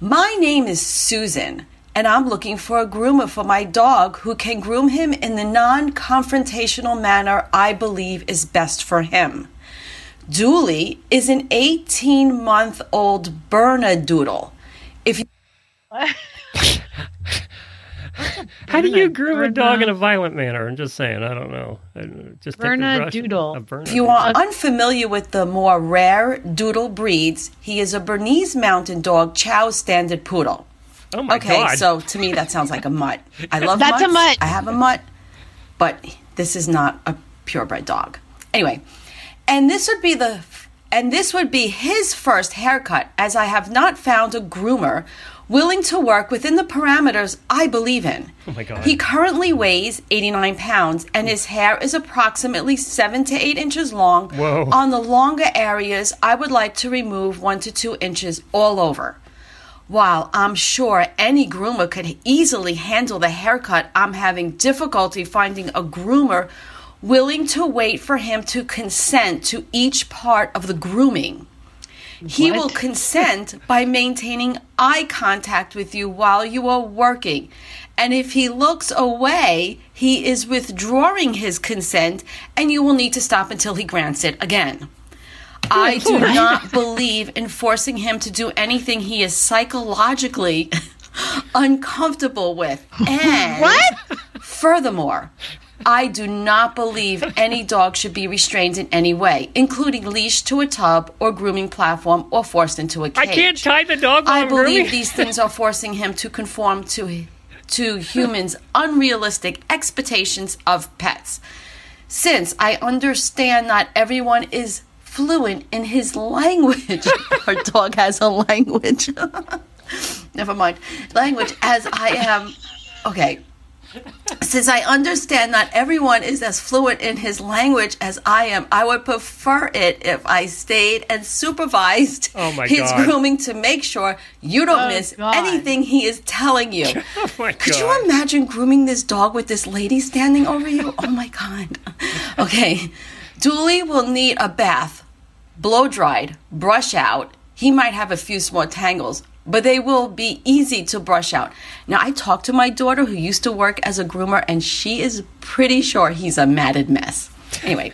My name is Susan, and I'm looking for a groomer for my dog who can groom him in the non confrontational manner I believe is best for him. Dooley is an 18 month old Bernedoodle. If you
How do you groom a dog in a violent manner? I'm just saying. I don't know. I- Just take the brush- a Bernedoodle.
If you are unfamiliar with the more rare doodle breeds, he is a Bernese Mountain Dog Chow Standard Poodle.
Oh my
okay,
God.
so to me that sounds like a mutt. I love
That's a mutt.
I have a mutt, but this is not a purebred dog. Anyway, and this would be the and this would be his first haircut as I have not found a groomer willing to work within the parameters I believe in.
Oh my God.
He currently weighs 89 pounds and his hair is approximately 7 to 8 inches long.
Whoa.
On the longer areas, I would like to remove 1 to 2 inches all over. While I'm sure any groomer could easily handle the haircut, I'm having difficulty finding a groomer willing to wait for him to consent to each part of the grooming. He will consent by maintaining eye contact with you while you are working. And if he looks away, he is withdrawing his consent, and you will need to stop until he grants it again. I do not believe in forcing him to do anything he is psychologically uncomfortable with. And
What?
furthermore, I do not believe any dog should be restrained in any way, including leashed to a tub or grooming platform or forced into a cage.
I can't tie the dog
I believe these things are forcing him to conform to to humans' unrealistic expectations of pets. Since I understand not everyone is fluent in his language, our dog has a language. Never mind. Language as I am. Okay. Since I understand not everyone is as fluent in his language as I am, I would prefer it if I stayed and supervised
Oh my
his
God.
grooming to make sure you don't
Oh
miss
God.
anything he is telling you.
Oh my
Could
God.
you imagine grooming this dog with this lady standing over you? Oh my God. Okay. Dooley will need a bath, blow dried, brush out. He might have a few small tangles, but they will be easy to brush out. Now, I talked to my daughter who used to work as a groomer, and she is pretty sure he's a matted mess. Anyway,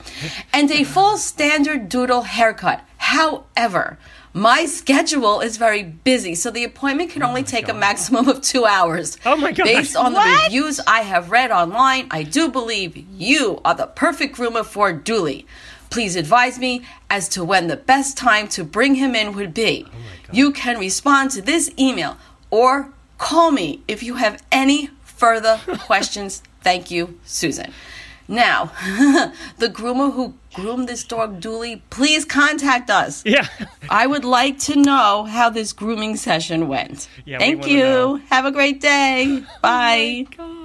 and a full standard doodle haircut. However, my schedule is very busy, so the appointment can only take a maximum of two hours.
Oh my God.
Based on the reviews I have read online, I do believe you are the perfect groomer for Dooley. Please advise me as to when the best time to bring him in would be. you can respond to this email or call me if you have any further questions. Thank you, Susan. Now, the groomer who groomed this dog Dooley, please contact us.
Yeah.
I would like to know how this grooming session went.
Yeah,
Thank you. Have a great day. Bye.
Oh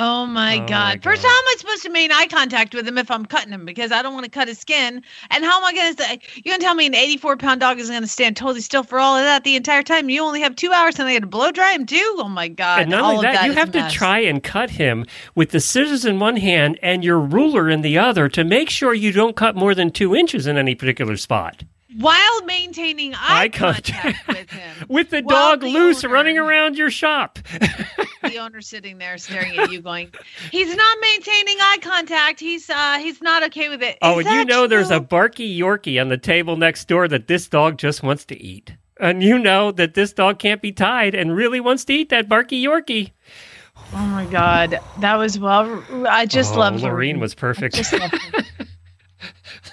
Oh my
Oh
god!
my
First,
God.
how am I supposed to make eye contact with him if I'm cutting him? Because I don't want to cut his skin. And how am I going to say? You're going to tell me an 84 pound dog is going to stand totally still for all of that the entire time? You only have two hours, and I got to blow dry him too. Oh my god!
And not
all
only
of
that, you have to try and cut him with the scissors in one hand and your ruler in the other to make sure you don't cut more than two inches in any particular spot.
While maintaining eye,
Eye
contact,
contact.
with him.
With the dog
the
loose
owner-
running around your shop.
the owner sitting there staring at you, going, "He's not maintaining eye contact. He's uh, he's not okay with it."
Oh,
Is
and you
that
know there's a barky Yorkie on the table next door that this dog just wants to eat. And you know that this dog can't be tied and really wants to eat that barky Yorkie.
Oh my god, that was well. I just
oh,
love
Lorene was perfect.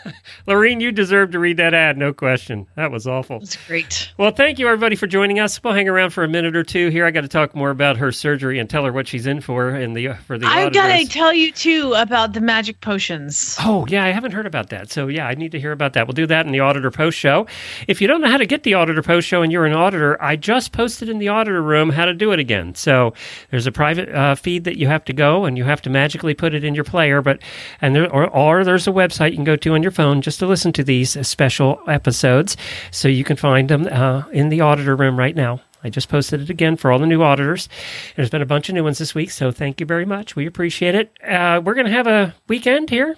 Lorene, you deserve to read that ad, no question. That was awful.
It's great.
Well, thank you everybody for joining us. We'll hang around for a minute or two here. I got to talk more about her surgery and tell her what she's in for in the for the.
I've got to tell you too about the magic potions.
Oh, yeah, I haven't heard about that. So, yeah, I need to hear about that. We'll do that in the Auditor Post Show. If you don't know how to get the Auditor Post Show and you're an auditor, I just posted in the Auditor Room how to do it again. So, there's a private uh, feed that you have to go and you have to magically put it in your player. But, and there, or, or there's a website you can go to on your phone just to listen to these special episodes. So, you can find them uh, in the Auditor Room right now. I just posted it again for all the new auditors. There's been a bunch of new ones this week, so thank you very much. We appreciate it. Uh, we're going to have a weekend here.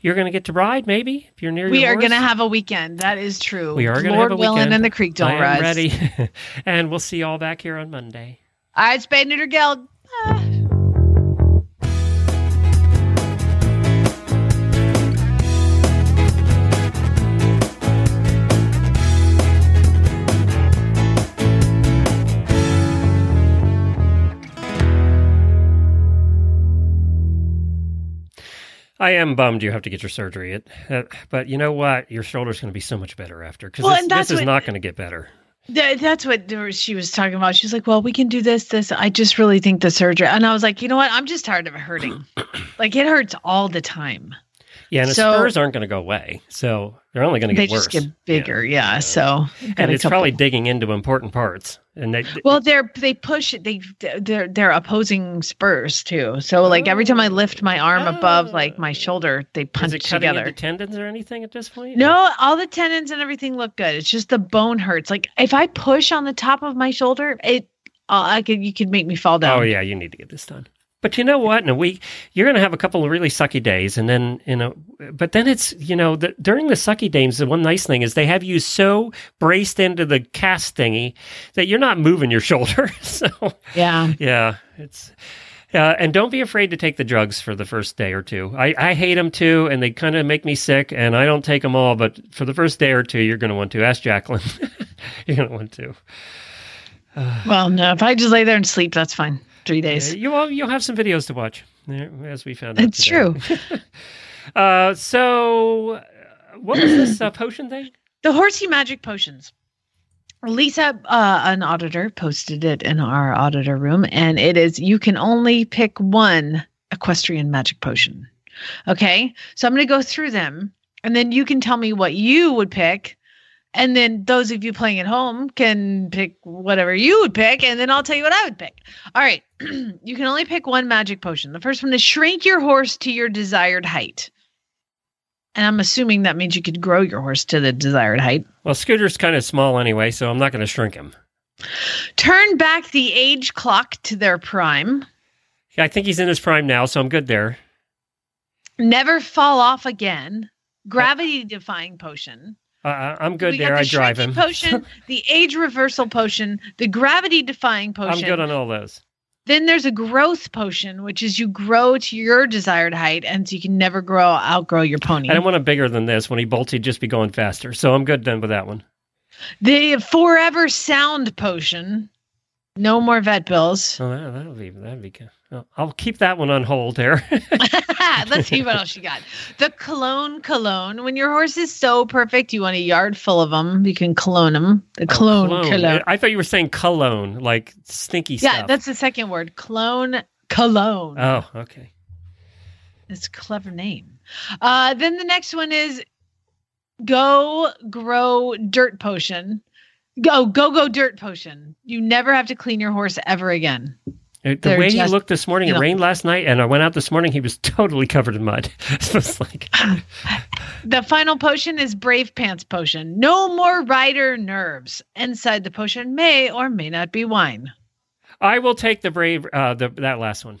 You're going to get to ride, maybe if you're near.
We are going to have a weekend. That is true.
We are going to
Lord
have a
willing,
weekend.
and the creek don't
I
rise.
ready, and we'll see you all back here on Monday.
All right, Spade Neuter Geld.
I am bummed you have to get your surgery, it, uh, but you know what? Your shoulder's going to be so much better after because
Well,
this, this is
what-
not going to get better.
Th- that's what she was talking about. She's like, "Well, we can do this, this." I just really think the surgery, and I was like, "You know what? I'm just tired of it hurting. like it hurts all the time.
Yeah, and the
So-
spurs aren't going to go away, so they're only going to
They
get worse.
just get bigger. Yeah. So,
and it's probably digging into important parts. And they,
Well, they're they push. They they're they're opposing spurs too. So like every time I lift my arm above like my shoulder, they
is
punch
it cutting
together.
tendons or anything at this point?
No, all the tendons and everything look good. It's just the bone hurts. Like if I push on the top of my shoulder, it uh, I could you could make me fall down.
Oh yeah, you need to get this done. But you know what? In a week, you're going to have a couple of really sucky days, and then you know. But then it's you know the, during the sucky days, the one nice thing is they have you so braced into the cast thingy that you're not moving your shoulder. so
Yeah.
yeah, it's. Uh, and don't be afraid to take the drugs for the first day or two. I, I hate them too, and they kind of make me sick, and I don't take them all. But for the first day or two, you're going to want to. Ask Jacqueline. you're going to want to.
Well, no, if I just lay there and sleep, that's fine. Three days.
You will, you'll have some videos to watch, as we found out.
It's
today.
true.
Uh, so, what was this uh, potion thing?
The horsey magic potions. Lisa, uh, an auditor, posted it in our auditor room, and it is you can only pick one equestrian magic potion. Okay, so I'm going to go through them, and then you can tell me what you would pick, and then those of you playing at home can pick whatever you would pick, and then I'll tell you what I would pick. All right, you can only pick one magic potion. The first one is shrink your horse to your desired height. And I'm assuming that means you could grow your horse to the desired height.
Well, Scooter's kind of small anyway, so I'm not going to shrink him.
Turn back the age clock to their prime.
Yeah, I think he's in his prime now, so I'm good there.
Never fall off again. Gravity defying potion.
Uh, I'm good
we
there.
got
I
the
drive him.
potion, the age reversal potion, the gravity defying potion.
I'm good on all those.
then there's a growth potion, which is you grow to your desired height, and so you can never grow outgrow your pony.
I don't want him bigger than this. When he bolts, he'd just be going faster. So I'm good then with that one.
the forever sound potion. No more vet bills.
Oh, that, that'll be that'd be good. Oh, I'll keep that one on hold there.
Let's see what else you got. The cologne cologne. When your horse is so perfect, you want a yard full of them. You can cologne them. The cologne
Cologne.
cologne.
I thought you were saying cologne, like stinky
Yeah,
stuff.
Yeah, that's the second word. Clone cologne.
Oh, okay.
It's a clever name. Uh, then the next one is go grow dirt potion. Go go go dirt potion. You never have to clean your horse ever again.
The
They're
way he looked this morning, it
know.
rained last night, and I went out this morning. He was totally covered in mud. so it's like,
The final potion is Brave Pants potion. No more rider nerves. Inside the potion may or may not be wine.
I will take the brave, uh, the that last one.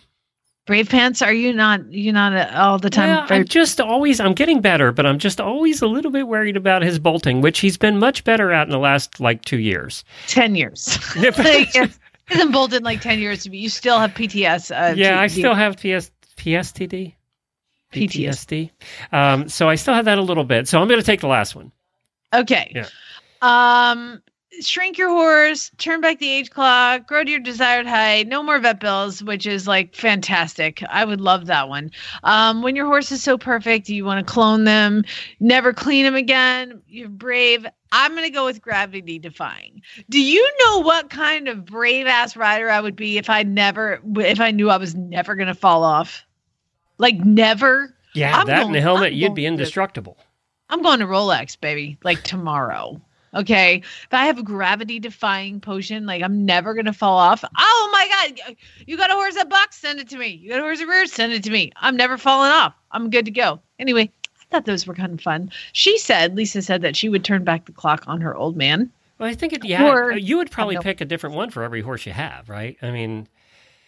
Brave Pants, are you not you not uh, all the time?
Well, I'm just always, I'm getting better, but I'm just always a little bit worried about his bolting, which he's been much better at in the last like two years.
ten years. Like, it's- it hasn't bolted like ten years to be. You still have PTS. Uh,
yeah, I
T-
still have PS, PSTD.
PTSD.
Um, so I still have that a little bit. So I'm going to take the last one.
Okay.
Yeah.
Um, shrink your horse, turn back the age clock, grow to your desired height, no more vet bills, which is like fantastic. I would love that one. Um, when your horse is so perfect, you want to clone them, never clean them again. You're brave. I'm gonna go with gravity defying. Do you know what kind of brave ass rider I would be if I never, if I knew I was never gonna fall off? Like never.
Yeah,
I'm
that and the helmet,
I'm
you'd
going
be
to-
indestructible.
I'm going to Rolex, baby, like tomorrow. Okay. If I have a gravity defying potion, like I'm never going to fall off. Oh my God. You got a horse at Bucks? Send it to me. You got a horse at Rear? Send it to me. I'm never falling off. I'm good to go. Anyway, I thought those were kind of fun. She said, Lisa said that she would turn back the clock on her old man.
Well, I think it, yeah,
Or-
you would probably
I don't know.
pick a different one for every horse you have, right? I mean,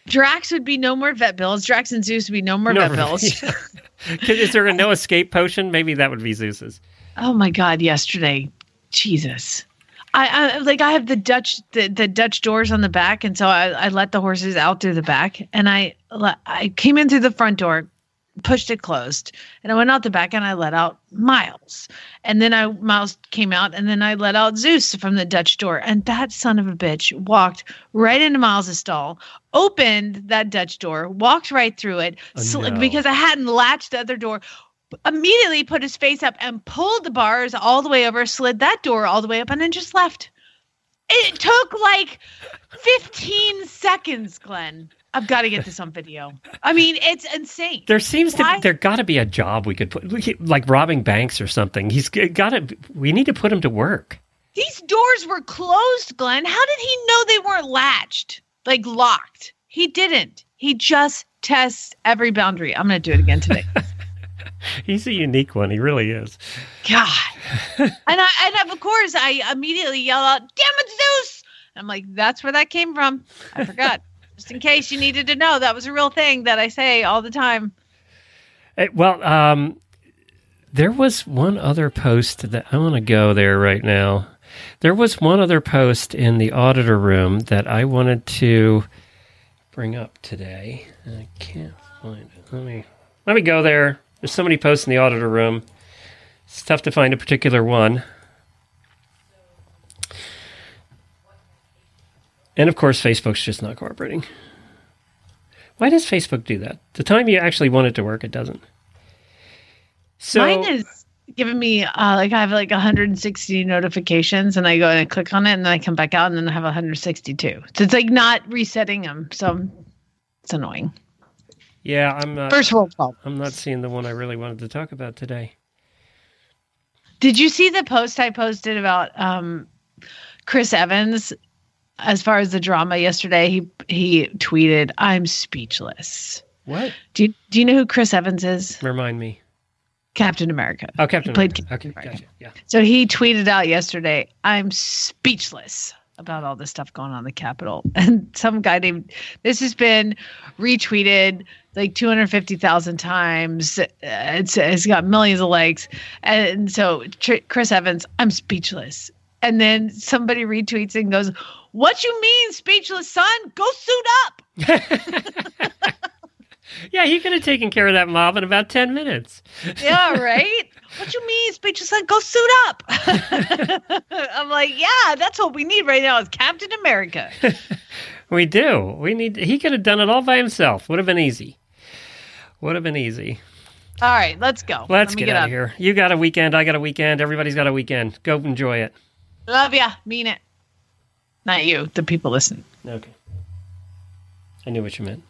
Drax would be no more vet bills. Drax and Zeus would be no more
No,
vet bills.
is there a no escape potion? Maybe that would be Zeus's.
Oh my God! Yesterday, Jesus. I, I like I have the Dutch the, the Dutch doors on the back, and so I, I let the horses out through the back, and I I came in through the front door, pushed it closed, and I went out the back, and I let out Miles, and then I Miles came out, and then I let out Zeus from the Dutch door, and that son of a bitch walked right into Miles's stall, opened that Dutch door, walked right through it,
Oh,
sl-
no.
because I hadn't latched the other door, immediately put his face up and pulled the bars all the way over, slid that door all the way up, and then just left. It took like 15 seconds, Glenn. I've got to get this on video. I mean, it's insane.
There seems to
Why?
be, there got to be a job we could put, like robbing banks or something. He's got to, we need to put him to work.
These doors were closed, Glenn. How did he know they weren't latched, like locked? He didn't. He just tests every boundary. I'm going to do it again today.
He's a unique one. He really is.
God. and I and of course I immediately yell out, "Damn it, Zeus!" I'm like, "That's where that came from." I forgot. Just in case you needed to know, that was a real thing that I say all the time.
Eh, well, um, there was one other post that I want to go there right now. There was one other post in the auditor room that I wanted to bring up today. I can't find it. Let me let me go there. There's so many posts in the auditor room. It's tough to find a particular one. And of course, Facebook's just not cooperating. Why does Facebook do that? The time you actually want it to work, it doesn't. So
Mine is giving me uh, like I have like 160 notifications, and I go and I click on it, and then I come back out, and then I have 162. So it's like not resetting them. So it's annoying.
Yeah, I'm not.
First world problem.
I'm not seeing the one I really wanted to talk about today.
Did you see the post I posted about um, Chris Evans? As far as the drama yesterday, he he tweeted, "I'm speechless."
What?
Do you do you know who Chris Evans is?
Remind me.
Captain America.
Oh, Captain.
He played
America. Okay, gotcha. Yeah.
So he tweeted out yesterday, "I'm speechless." About all this stuff going on in the Capitol, and some guy named this has been retweeted like 250,000 times. Uh, It's it's got millions of likes, and so Tr- Chris Evans, I'm speechless. And then somebody retweets and goes, "What you mean, speechless, son? Go suit up."
Yeah, he could have taken care of that mob in about ten minutes.
yeah, right. What you mean, speechless son? Go suit up. I'm like, yeah, that's what we need right now is Captain America.
We do. We need. He could have done it all by himself. Would have been easy. Would have been easy.
All right, let's go.
Let's
Let me
get, out
up.
of here. You got a weekend. I got a weekend. Everybody's got a weekend. Go enjoy it.
Love ya. Mean it. Not you, the people listen.
Okay. I knew what you meant.